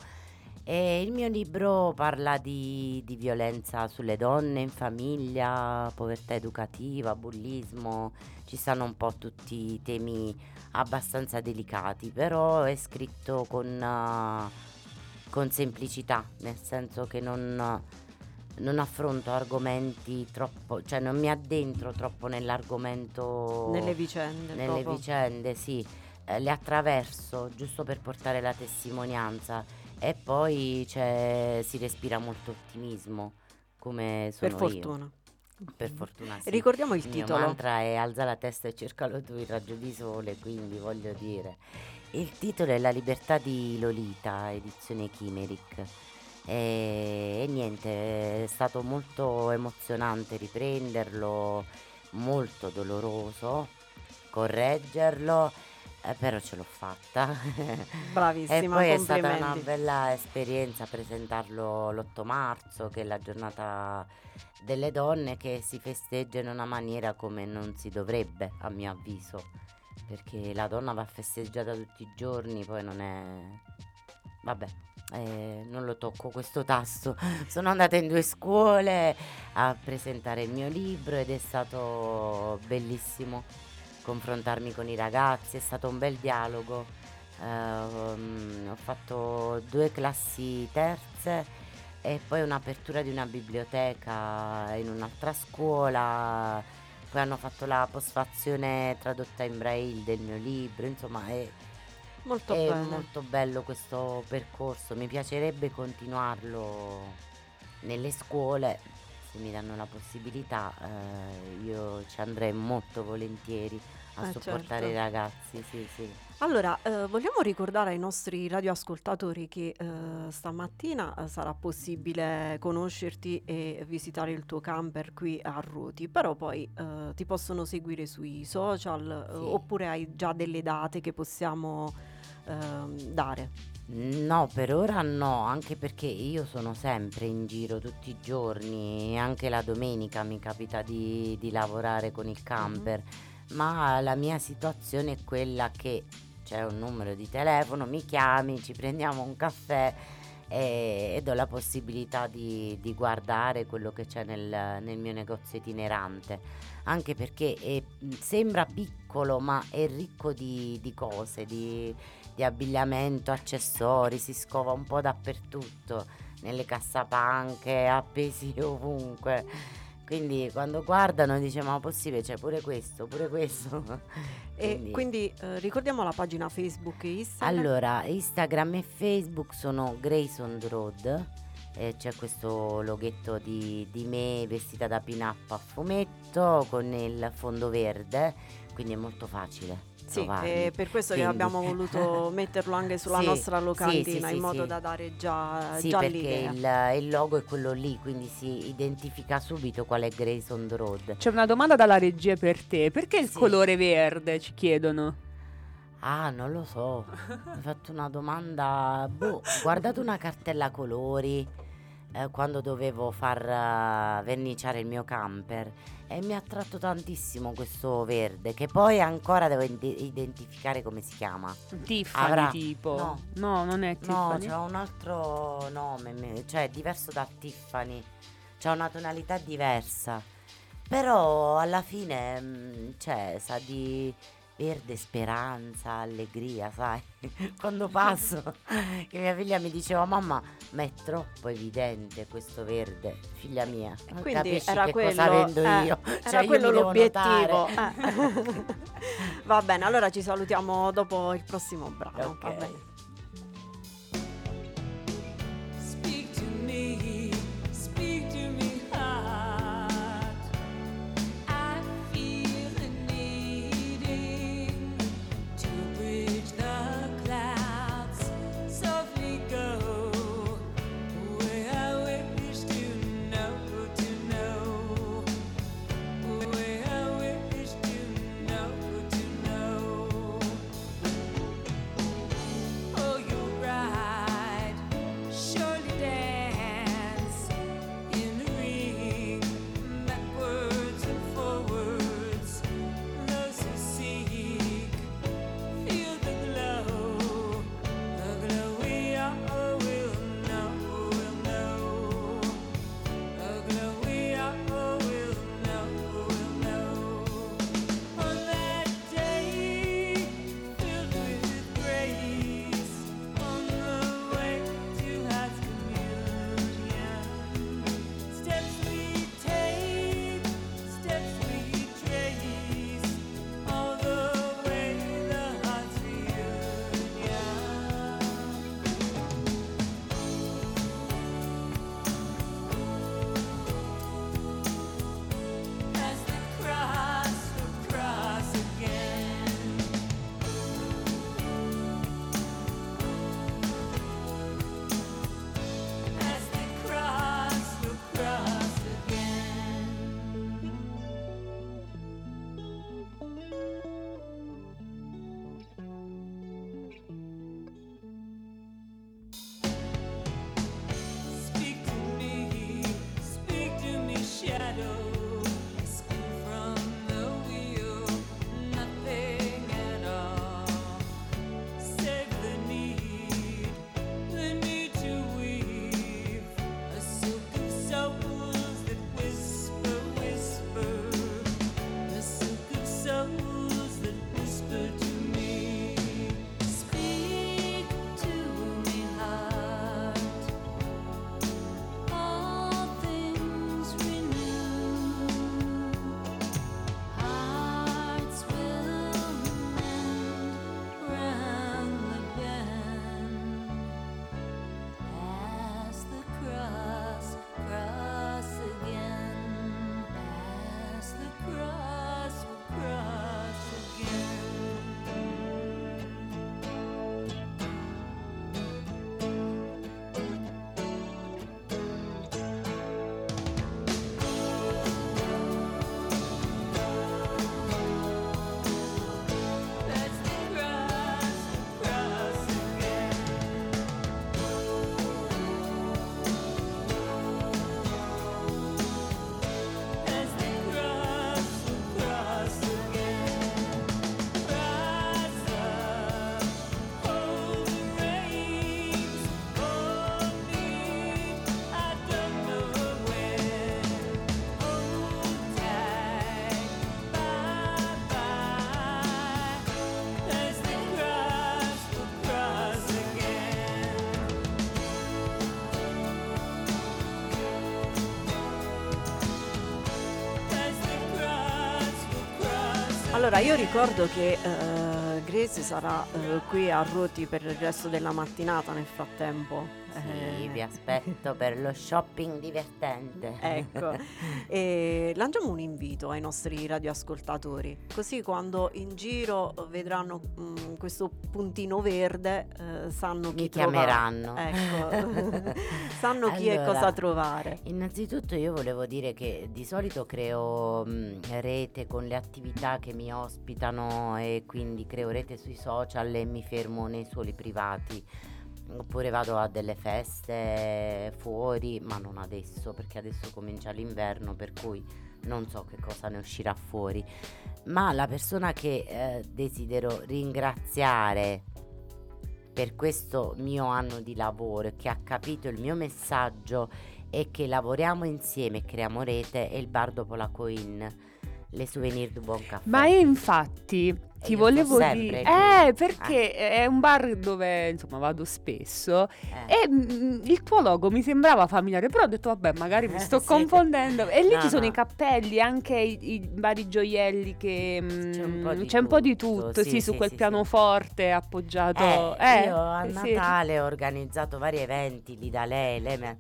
E il mio libro parla di, di violenza sulle donne in famiglia, povertà educativa, bullismo, ci stanno un po' tutti i temi abbastanza delicati, però è scritto con, eh, con semplicità, nel senso che non, non affronto argomenti troppo, cioè non mi addentro troppo nell'argomento Nelle vicende. nelle proprio. vicende, sì, eh, le attraverso giusto per portare la testimonianza e poi c'è- si respira molto ottimismo, come sono Per io. fortuna. Per fortuna sì. Ricordiamo il Il titolo. mantra è alza la testa e cercalo tu il raggio di sole, quindi voglio dire. Il titolo è La libertà di Lolita, edizione Chimeric. E, e niente, è stato molto emozionante riprenderlo, molto doloroso, correggerlo, eh, però ce l'ho fatta. *laughs* Bravissima, E poi è stata una bella esperienza presentarlo l'8 marzo, che è la giornata delle donne che si festeggia in una maniera come non si dovrebbe, a mio avviso. Perché la donna va festeggiata tutti i giorni, poi non è... Vabbè, eh, non lo tocco questo tasto. *laughs* Sono andata in due scuole a presentare il mio libro ed è stato bellissimo confrontarmi con i ragazzi, è stato un bel dialogo. Ehm, ho fatto due classi terze e poi un'apertura di una biblioteca in un'altra scuola. Poi hanno fatto la postfazione tradotta in braille del mio libro, insomma è, Molto è bene. molto bello questo percorso, mi piacerebbe continuarlo nelle scuole, se mi danno la possibilità eh, io ci andrei molto volentieri a Eh, supportare certo. i ragazzi, sì sì. Allora, eh, vogliamo ricordare ai nostri radioascoltatori che eh, stamattina eh, sarà possibile conoscerti e visitare il tuo camper qui a Ruti, però poi eh, ti possono seguire sui social eh, Sì. oppure hai già delle date che possiamo ehm, dare. No, per ora no, anche perché io sono sempre in giro tutti i giorni, anche la domenica mi capita di, di lavorare con il camper, ma la mia situazione è quella che c'è un numero di telefono, mi chiami, ci prendiamo un caffè e, e do la possibilità di, di guardare quello che c'è nel, nel mio negozio itinerante, anche perché è- sembra piccolo ma è ricco di, di cose, di, di abbigliamento, accessori, si scova un po' dappertutto, nelle cassapanche, appesi *laughs* ovunque. Quindi quando guardano dice ma possibile c'è pure questo, pure questo. *laughs* E quindi eh, ricordiamo la pagina Facebook e Instagram. Allora, Instagram e Facebook sono Grace on the Road. e c'è questo loghetto di, di me vestita da pin-up a fumetto con il fondo verde, quindi è molto facile. Sì, è per questo che Quindi- abbiamo voluto *laughs* metterlo anche sulla Sì, nostra sì, locandina sì, in sì, modo sì. da dare già, Sì, già perché l'idea. il, il logo è quello lì, quindi si identifica subito qual è Grace on the Road. C'è una domanda dalla regia per te. Perché il Sì. colore verde? Ci chiedono. Ah, non lo so. Mi hai fatto una domanda. Boh, ho guardato una cartella colori eh, quando dovevo far eh, verniciare il mio camper e mi ha attratto tantissimo questo verde, che poi ancora devo ide- identificare come si chiama. Tiffany Avrà- tipo. no. No, non è No, Tiffany. c'è un altro nome, me- cioè è diverso da Tiffany. C'ha una tonalità diversa. Però alla fine, mm, cioè, sa di verde speranza, allegria, sai? *laughs* Quando passo, che mia figlia mi diceva, mamma, ma è troppo evidente questo verde, figlia mia. non Quindi capisci era che quello, cosa vendo eh, io? era Cioè, io quello devo l'obiettivo. eh. *laughs* Va bene, allora ci salutiamo dopo il prossimo brano. Va Allora, io ricordo che eh, Grace sarà eh, qui a Roti per il resto della mattinata nel frattempo. Sì, Eh, vi aspetto per lo shopping divertente. Ecco, *laughs* e lanciamo un invito ai nostri radioascoltatori, così quando in giro vedranno mm, questo puntino verde eh, sanno chi Mi chiameranno. Ecco, *laughs* sanno chi e Allora, cosa trovare. Innanzitutto io volevo dire che di solito creo mh, rete con le attività che mi ospitano e quindi creo rete sui social e mi fermo nei suoli privati. Oppure vado a delle feste fuori, ma non adesso perché adesso comincia l'inverno per cui non so che cosa ne uscirà fuori. Ma la persona che eh, desidero ringraziare per questo mio anno di lavoro che ha capito il mio messaggio e che lavoriamo insieme e creiamo rete è il bar dopo la coin, le souvenir du Buon Caffè. Ma infatti ti volevo dire, eh, perché è un bar dove insomma vado spesso Eh. e mm, il tuo logo mi sembrava familiare, però ho detto vabbè, magari mi Eh, sto sì. confondendo. E lì No, ci sono no. i cappelli, anche i, i vari gioielli che mm, C'è un po' di un po' di tutto, tutto, sì, sì, su quel pianoforte appoggiato. Eh, eh, io a. Natale ho organizzato vari eventi lì da lei, lei mi...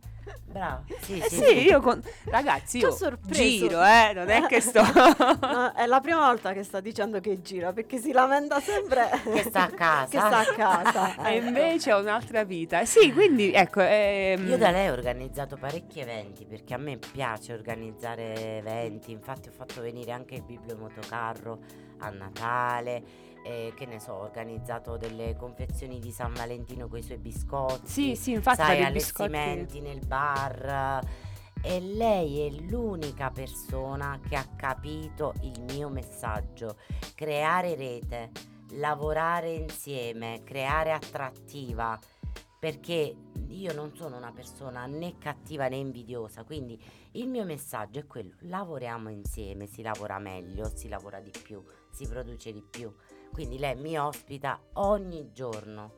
Bravo, sì, Eh sì, sì, sì. io con... ragazzi, io sorpreso. giro, eh, non è che *laughs* sto... No, è la prima volta che sta dicendo che gira perché si lamenta sempre *laughs* Che sta a casa. che sta a casa. *laughs* e invece ho un'altra vita. Sì, quindi ecco... ehm, Io da lei ho organizzato parecchi eventi perché a me piace organizzare eventi, infatti ho fatto venire anche il bibliomotocarro a Natale, eh, che ne so, ho organizzato delle confezioni di San Valentino con i suoi biscotti, Sì, sì, infatti sai, biscotti- allestimenti nel bar. E lei è l'unica persona che ha capito il mio messaggio. Creare rete, lavorare insieme, creare attrattiva. Perché io non sono una persona né cattiva né invidiosa, quindi il mio messaggio è quello, lavoriamo insieme, si lavora meglio, si lavora di più, si produce di più. Quindi lei mi ospita ogni giorno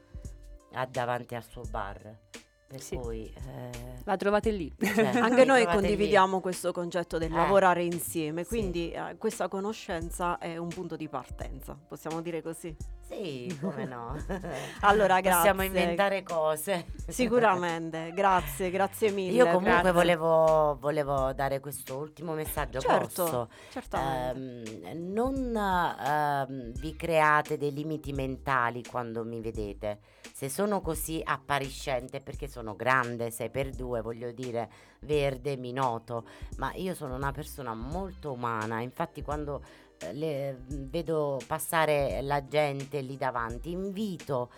davanti al suo bar. Per Sì. cui eh, La trovate lì. *laughs* Cioè, Anche noi trovate lì. condividiamo questo concetto del Eh, lavorare insieme, sì. quindi eh, questa conoscenza è un punto di partenza, possiamo dire così. Sì, *laughs* come no. *laughs* Allora, Possiamo grazie. inventare cose. Sicuramente, grazie, grazie mille. Io comunque volevo, volevo dare questo ultimo messaggio. Certo, certamente. Ehm, non ehm, vi create dei limiti mentali quando mi vedete. Se sono così appariscente, perché sono grande, 6 per 2 voglio dire, verde, mi noto, ma io sono una persona molto umana. Infatti, quando eh, le- vedo passare la gente lì davanti, invito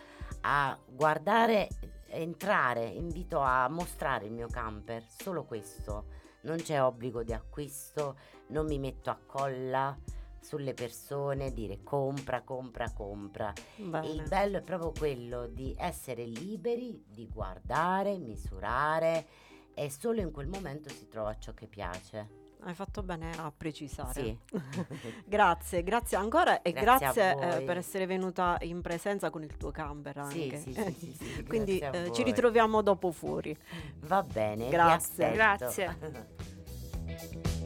a guardare, entrare, invito a mostrare il mio camper, solo questo. Non c'è obbligo di acquisto, non mi metto a colla sulle persone, dire compra, compra, compra. Bene. Il bello è proprio quello di essere liberi, di guardare, misurare e solo in quel momento si trova ciò che piace. Hai fatto bene a precisare. Sì. *laughs* grazie, grazie ancora e Grazie grazie, eh, per essere venuta in presenza con il tuo camper anche. sì, sì, sì, sì, *laughs* Quindi eh, ci ritroviamo dopo fuori. Va bene, Grazie. Grazie. *laughs*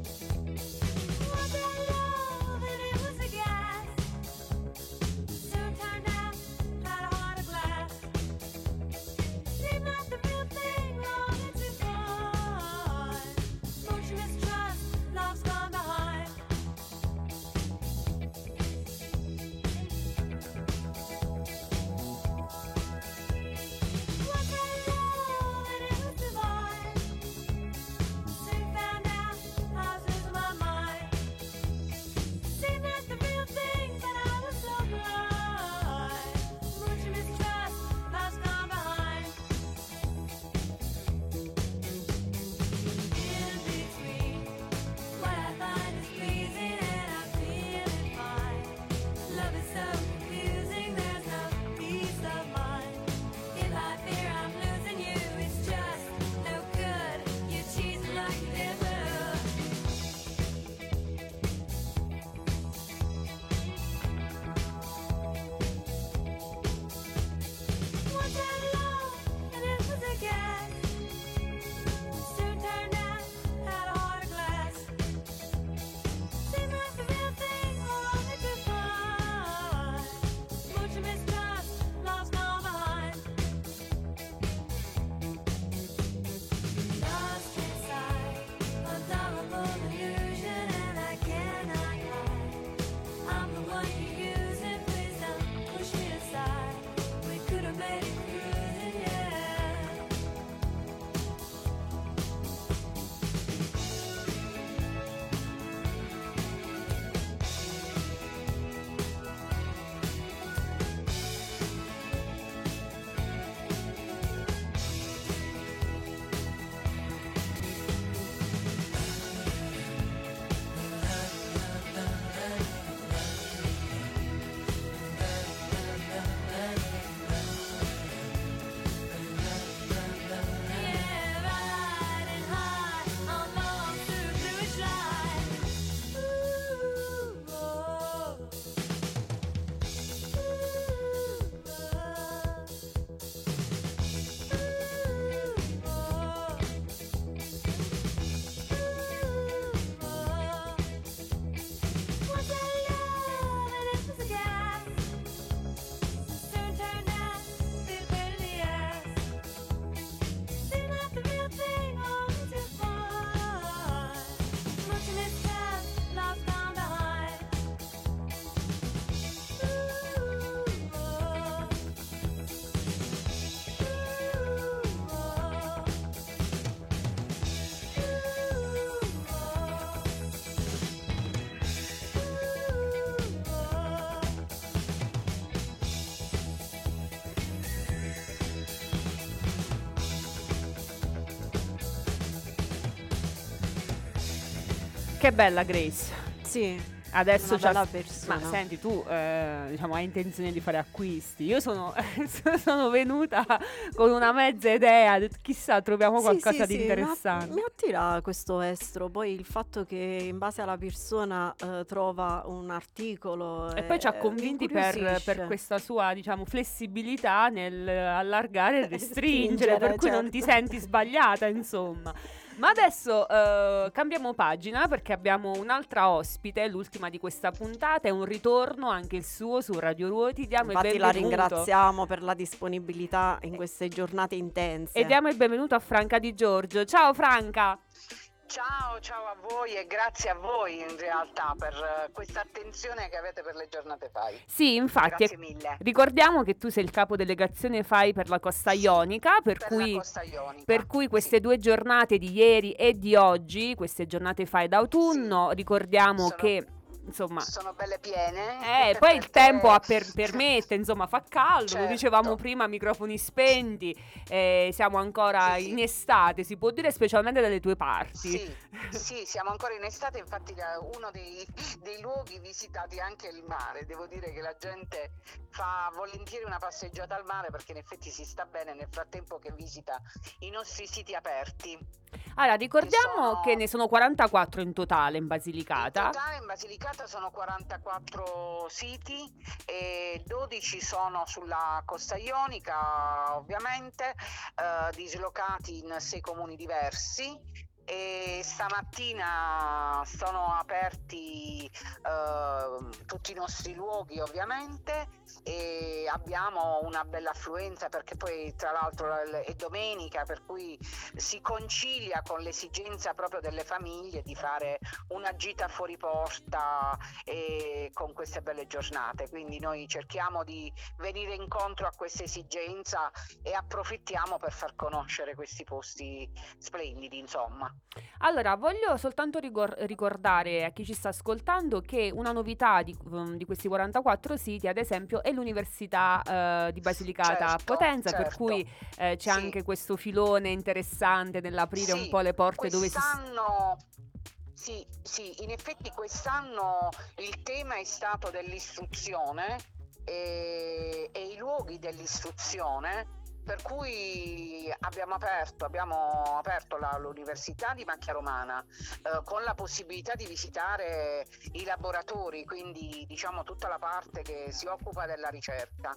Che bella Grace. Sì, Adesso persona. Ma senti, tu eh, diciamo, hai intenzione di fare acquisti. Io sono, *laughs* sono venuta con una mezza idea. ho detto, Chissà, troviamo Sì, qualcosa sì, di sì, mi att- interessante. Mi attira questo estro, poi il fatto che in base alla persona eh, trova un articolo E poi ci ha eh, convinti per, per questa sua, diciamo, flessibilità nel allargare e *laughs* restringere, Stringere, per cui non ti certo. senti sbagliata, insomma. Ma adesso eh, cambiamo pagina perché abbiamo un'altra ospite, l'ultima di questa puntata, è un ritorno anche il suo su Radio Ruoti. Diamo il Infatti la benvenuto. ringraziamo per la disponibilità in queste giornate intense. E diamo il benvenuto a Franca Di Giorgio. Ciao Franca! Ciao, ciao a voi e grazie a voi in realtà per eh, questa attenzione che avete per le giornate FAI. Sì, infatti, Grazie mille. ricordiamo che tu sei il capo delegazione FAI per la Costa Ionica, per, Per cui... Costa Ionica. Per cui queste due giornate di ieri e di oggi, queste giornate fai d'autunno, ricordiamo Sono- che insomma Sono belle piene. eh, poi il tempo per- permette, insomma, fa caldo, lo Certo. dicevamo prima, microfoni spenti, eh, siamo ancora Sì, sì. in estate, si può dire specialmente dalle tue parti. Sì, sì, siamo ancora in estate, infatti da- uno dei, *laughs* dei luoghi visitati è anche il mare. Devo dire che la gente fa volentieri una passeggiata al mare perché in effetti si sta bene nel frattempo che visita i nostri siti aperti. Allora, ricordiamo sono- che ne sono 44 in totale in In Basilicata. totale in Basilicata sono 44 siti e 12 sono sulla costa ionica ovviamente, eh, dislocati in sei comuni diversi e stamattina sono aperti eh, tutti i nostri luoghi ovviamente e abbiamo una bella affluenza perché poi tra l'altro è domenica per cui si concilia con l'esigenza proprio delle famiglie di fare una gita fuori porta e con queste belle giornate. Quindi noi cerchiamo di venire incontro a questa esigenza e approfittiamo per far conoscere questi posti splendidi, insomma. Allora, voglio soltanto rigor- ricordare a chi ci sta ascoltando che una novità di, um, di questi 44 siti, ad esempio, è l'Università eh, di Basilicata a Certo, Potenza, per certo. cui eh, c'è Sì. anche questo filone interessante nell'aprire un Sì, po' le porte dove si... Quest'anno sì, sì, in effetti quest'anno il tema è stato dell'istruzione e, e i luoghi dell'istruzione. Per cui abbiamo aperto, abbiamo aperto la- l'Università di Macchia Romana eh, con la possibilità di visitare i laboratori, quindi diciamo tutta la parte che si occupa della ricerca.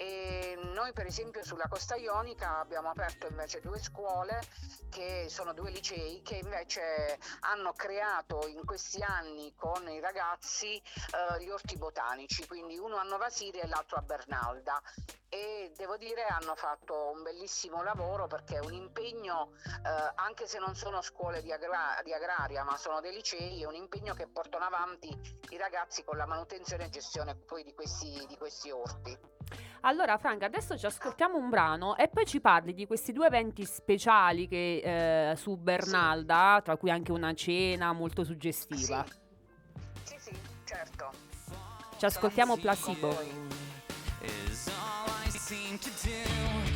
E noi per esempio sulla Costa Ionica abbiamo aperto invece due scuole che sono due licei che invece hanno creato in questi anni con i ragazzi eh, gli orti botanici, quindi uno a Nova Siria e l'altro a Bernalda e devo dire hanno fatto un bellissimo lavoro perché è un impegno, eh, anche se non sono scuole di, agra- di agraria ma sono dei licei, è un impegno che portano avanti i ragazzi con la manutenzione e gestione poi di questi, di questi orti. Allora, Franca, adesso ci ascoltiamo un brano e poi ci parli di questi due eventi speciali che, eh, su Bernalda, tra cui anche una cena molto suggestiva. Sì, sì, certo. Ci ascoltiamo Placebo. is all I seem to do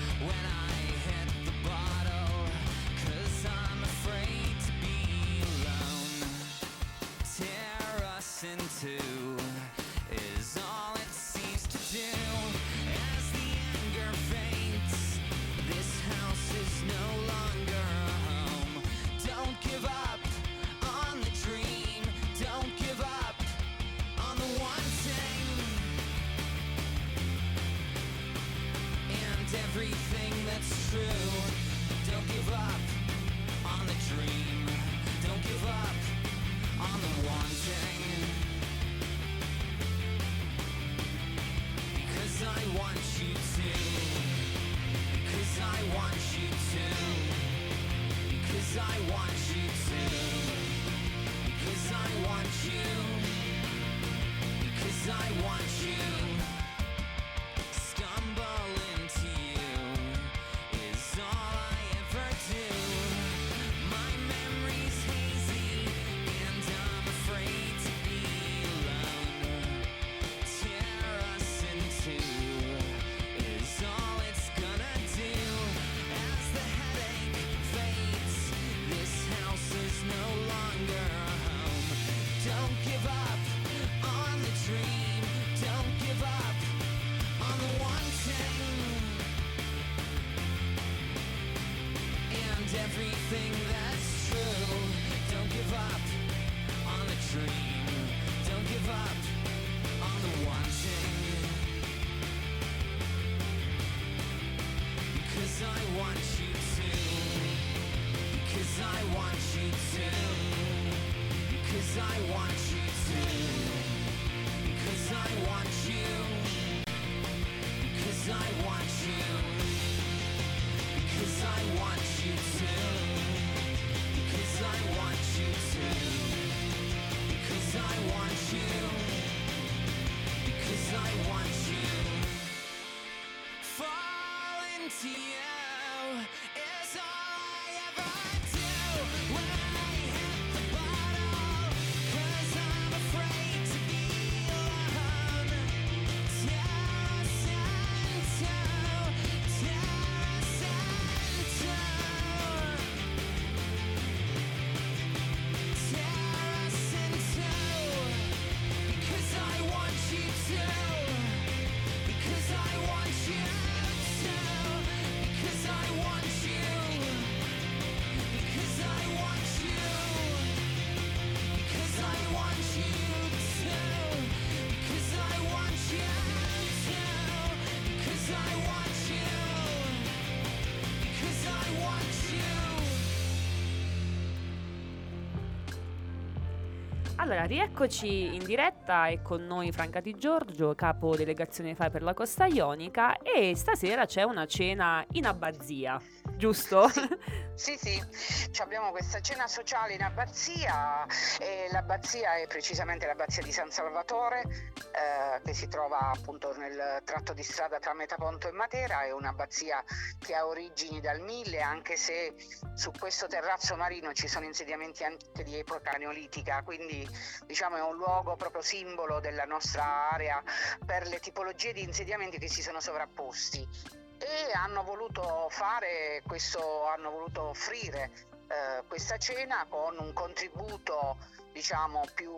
I want you to. Because I want you to. Because I want you to. Because I want you. Because I want you Allora, rieccoci in diretta e con noi Franca Di Giorgio, capo delegazione FAI per la Costa Ionica e stasera c'è una cena in abbazia, giusto? *laughs* Sì, sì, Ci abbiamo questa cena sociale in abbazia e l'abbazia è precisamente l'abbazia di San Salvatore eh, che si trova appunto nel tratto di strada tra Metaponto e Matera, è un'abbazia che ha origini dal 1000 anche se su questo terrazzo marino ci sono insediamenti anche di epoca neolitica, quindi diciamo è un luogo proprio simbolo della nostra area per le tipologie di insediamenti che si sono sovrapposti e hanno voluto fare questo, hanno voluto offrire eh, questa cena con un contributo diciamo più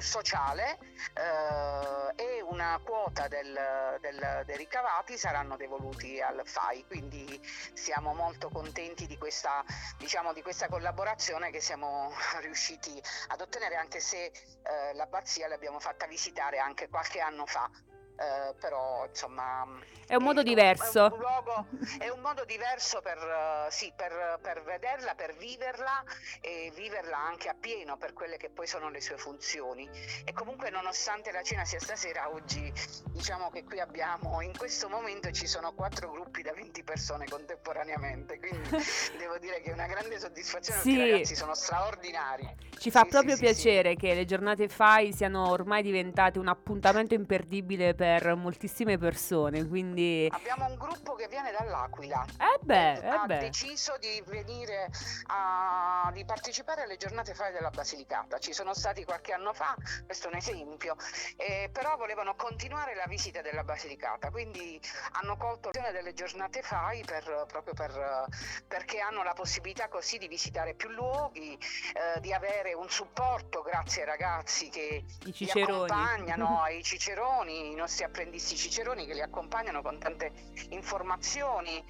sociale eh, e una quota del- del- dei ricavati saranno devoluti al FAI quindi siamo molto contenti di questa, diciamo, di questa collaborazione che siamo *laughs* riusciti ad ottenere anche se eh, l'abbazia l'abbiamo fatta visitare anche qualche anno fa eh, però insomma È un modo è diverso. È un, luogo- è un modo diverso per, eh, sì, per, per vederla, per viverla e viverla anche appieno per quelle che poi sono le sue funzioni. E comunque nonostante la cena sia stasera, oggi diciamo che qui abbiamo, in questo momento ci sono quattro gruppi da 20 persone contemporaneamente, quindi *laughs* devo dire che è una grande soddisfazione Sì. perché i ragazzi sono straordinari. Ci fa Sì, proprio sì. piacere che le giornate FAI siano ormai diventate un appuntamento imperdibile per moltissime persone, quindi... Abbiamo un gruppo che viene dall'Aquila. Eh beh, eh ha beh. deciso di venire a di partecipare alle giornate FAI della Basilicata. Ci sono stati qualche anno fa, questo è un esempio, eh, però volevano continuare la visita della Basilicata, quindi hanno colto l'occasione delle giornate FAI per- proprio per, perché hanno la possibilità così di visitare più luoghi, eh, di avere un supporto grazie ai ragazzi che I ciceroni. accompagnano, *laughs* ai ciceroni, i nostri apprendisti ciceroni che li accompagnano con tante informazioni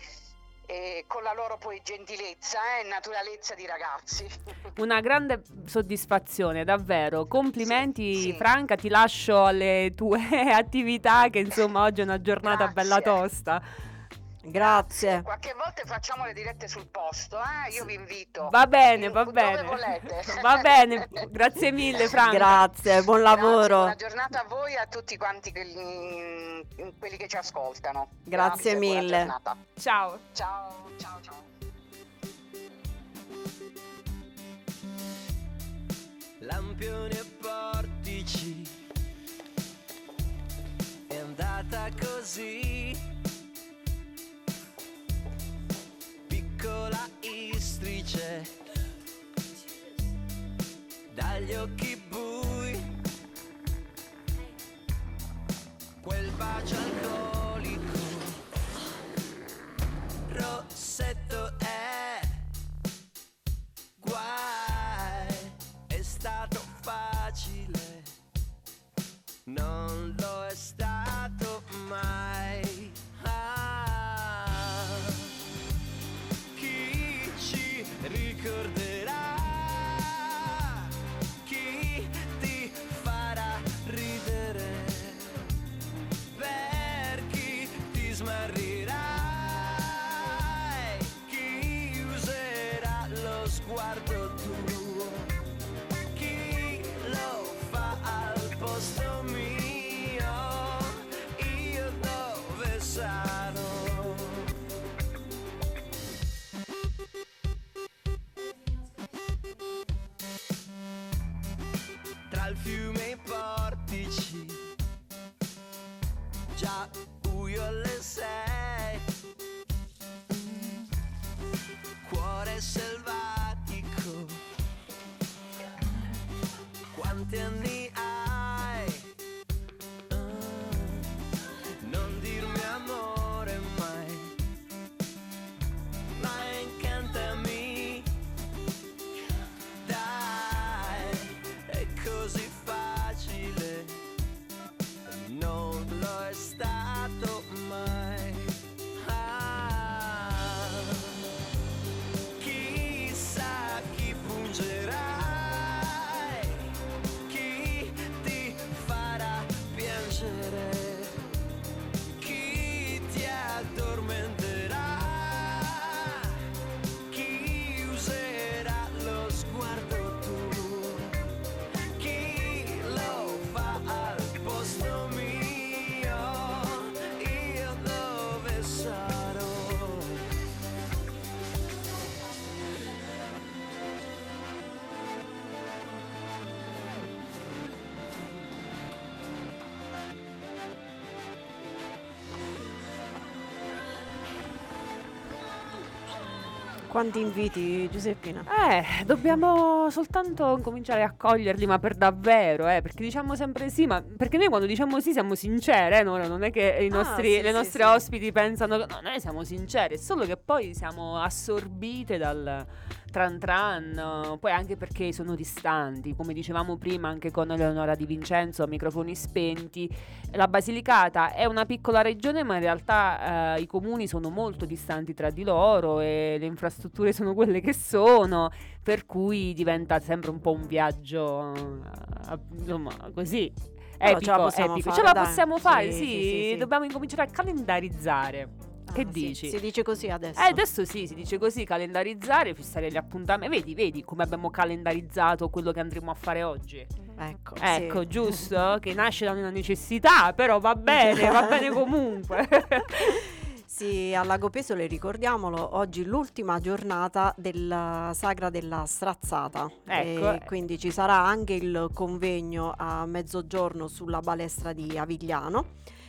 e con la loro poi gentilezza eh, e naturalezza di ragazzi. *laughs* Una grande soddisfazione, davvero. Complimenti Sì, sì. Franca, ti lascio alle tue *laughs* attività che insomma oggi è una giornata bella Grazie. tosta. Grazie. Qualche volta facciamo le dirette sul posto, eh? io vi invito. Va bene, va dove bene. volete. *laughs* Va bene, grazie mille Franca. Grazie, buon Grazie, lavoro. buona giornata a voi e a tutti quanti che- mm, quelli che ci ascoltano. Grazie buona mille. giornata. Ciao. Ciao, ciao, ciao. lampioni e portici. È andata così. Piccola istrice dagli occhi bui. Quel bacio alcolico. Rossetto è guai, è stato facile, non lo è stato mai. Quanti inviti, Giuseppina? Eh, dobbiamo soltanto cominciare a coglierli, ma per davvero, eh, perché diciamo sempre sì, ma perché noi quando diciamo sì siamo sincere, eh, no? non è che i Ah, nostri, sì, le sì, nostre sì. ospiti pensano no, noi siamo sincere, è solo che poi siamo assorbite dal tran tran, poi anche perché sono distanti, come dicevamo prima anche con Eleonora Di Vincenzo, a microfoni spenti, la Basilicata è una piccola regione, ma in realtà eh, i comuni sono molto distanti tra di loro e le infrastrutture sono quelle che sono, per cui diventa sempre un po' un viaggio, eh, insomma, così. Però ce la Epico, possiamo epico. fare, Ce la possiamo fare, sì, sì, sì, sì. dobbiamo incominciare a calendarizzare. Che Ah, sì, dici? Si dice così adesso. Eh, adesso sì, si dice così, calendarizzare, fissare gli appuntamenti. Vedi, vedi come abbiamo calendarizzato quello che andremo a fare oggi. Ecco, Ecco, sì. giusto? *laughs* che nasce da una necessità, però va bene, va *laughs* bene comunque. *laughs* Sì, a Lago Pesole ricordiamolo, oggi l'ultima giornata della sagra della strazzata. Ecco. E quindi ci sarà anche il convegno a mezzogiorno sulla balestra di Avigliano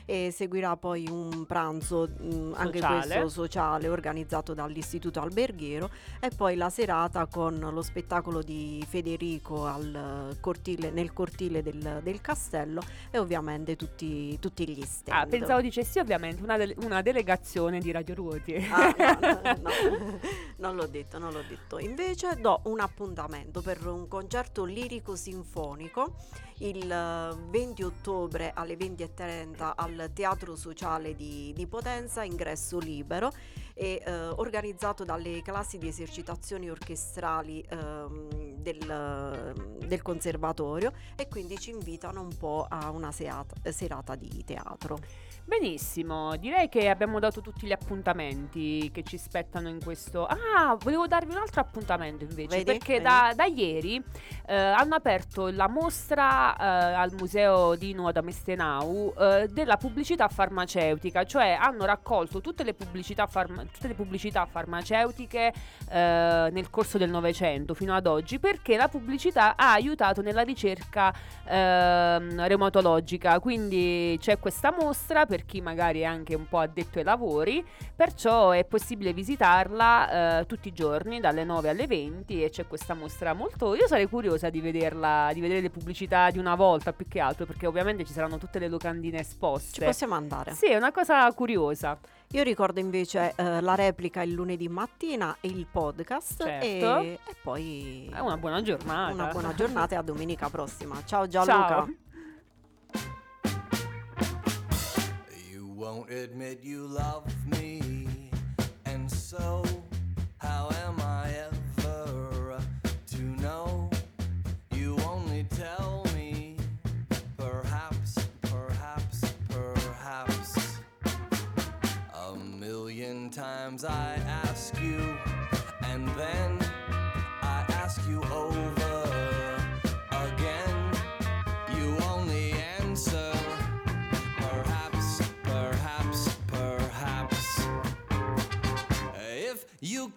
e seguirà poi un pranzo mh, anche Sociale. questo sociale organizzato dall'Istituto Alberghiero e poi la serata con lo spettacolo di Federico al cortile- nel cortile del, del castello e ovviamente tutti, tutti gli stand. ah, pensavo dicessi ovviamente una, dele- una delegazione di Radio Ruoti. Ah, no, no, no. *laughs* non l'ho detto, non l'ho detto. Invece do un appuntamento per un concerto lirico sinfonico il eh, 20 ottobre alle 20.30 al Teatro Sociale di, di Potenza, ingresso libero e eh, organizzato dalle classi di esercitazioni orchestrali ehm, del, del conservatorio e quindi ci invitano un po' a una serata, serata di teatro. Benissimo, direi che abbiamo dato tutti gli appuntamenti che ci spettano in questo. Ah, volevo darvi un altro appuntamento invece, Vedi? perché Vedi? da, da ieri eh, hanno aperto la mostra eh, al museo di Nuoda Mestenau eh, della pubblicità farmaceutica, cioè hanno raccolto tutte le pubblicità, farma- tutte le pubblicità farmaceutiche eh, nel corso del Novecento fino ad oggi, perché la pubblicità ha aiutato nella ricerca ehm, reumatologica. Quindi c'è questa mostra per chi magari è anche un po' addetto ai lavori, perciò è possibile visitarla eh, tutti i giorni dalle 9 alle 20 e c'è questa mostra molto... Io sarei curiosa di vederla, di vedere le pubblicità di una volta più che altro, perché ovviamente ci saranno tutte le locandine esposte. Ci possiamo andare. Sì, è una cosa curiosa. Io ricordo invece eh, la replica il lunedì mattina e il podcast Certo. e, e poi È una buona giornata. una buona giornata e a domenica prossima. Ciao *laughs* Ciao. Gianluca. You won't admit you love me, and so how am I ever uh, to know? You only tell me, perhaps, perhaps, perhaps. A million times I ask you,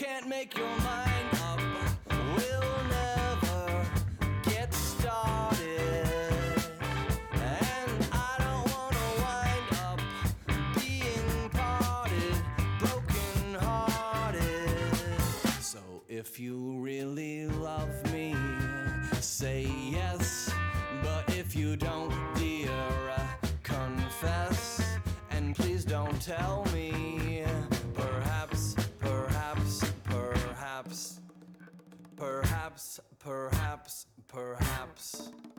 can't make your mind up, we'll never get started. And I don't wanna wind up being parted, broken hearted. So if you really perhaps. Perhaps, perhaps.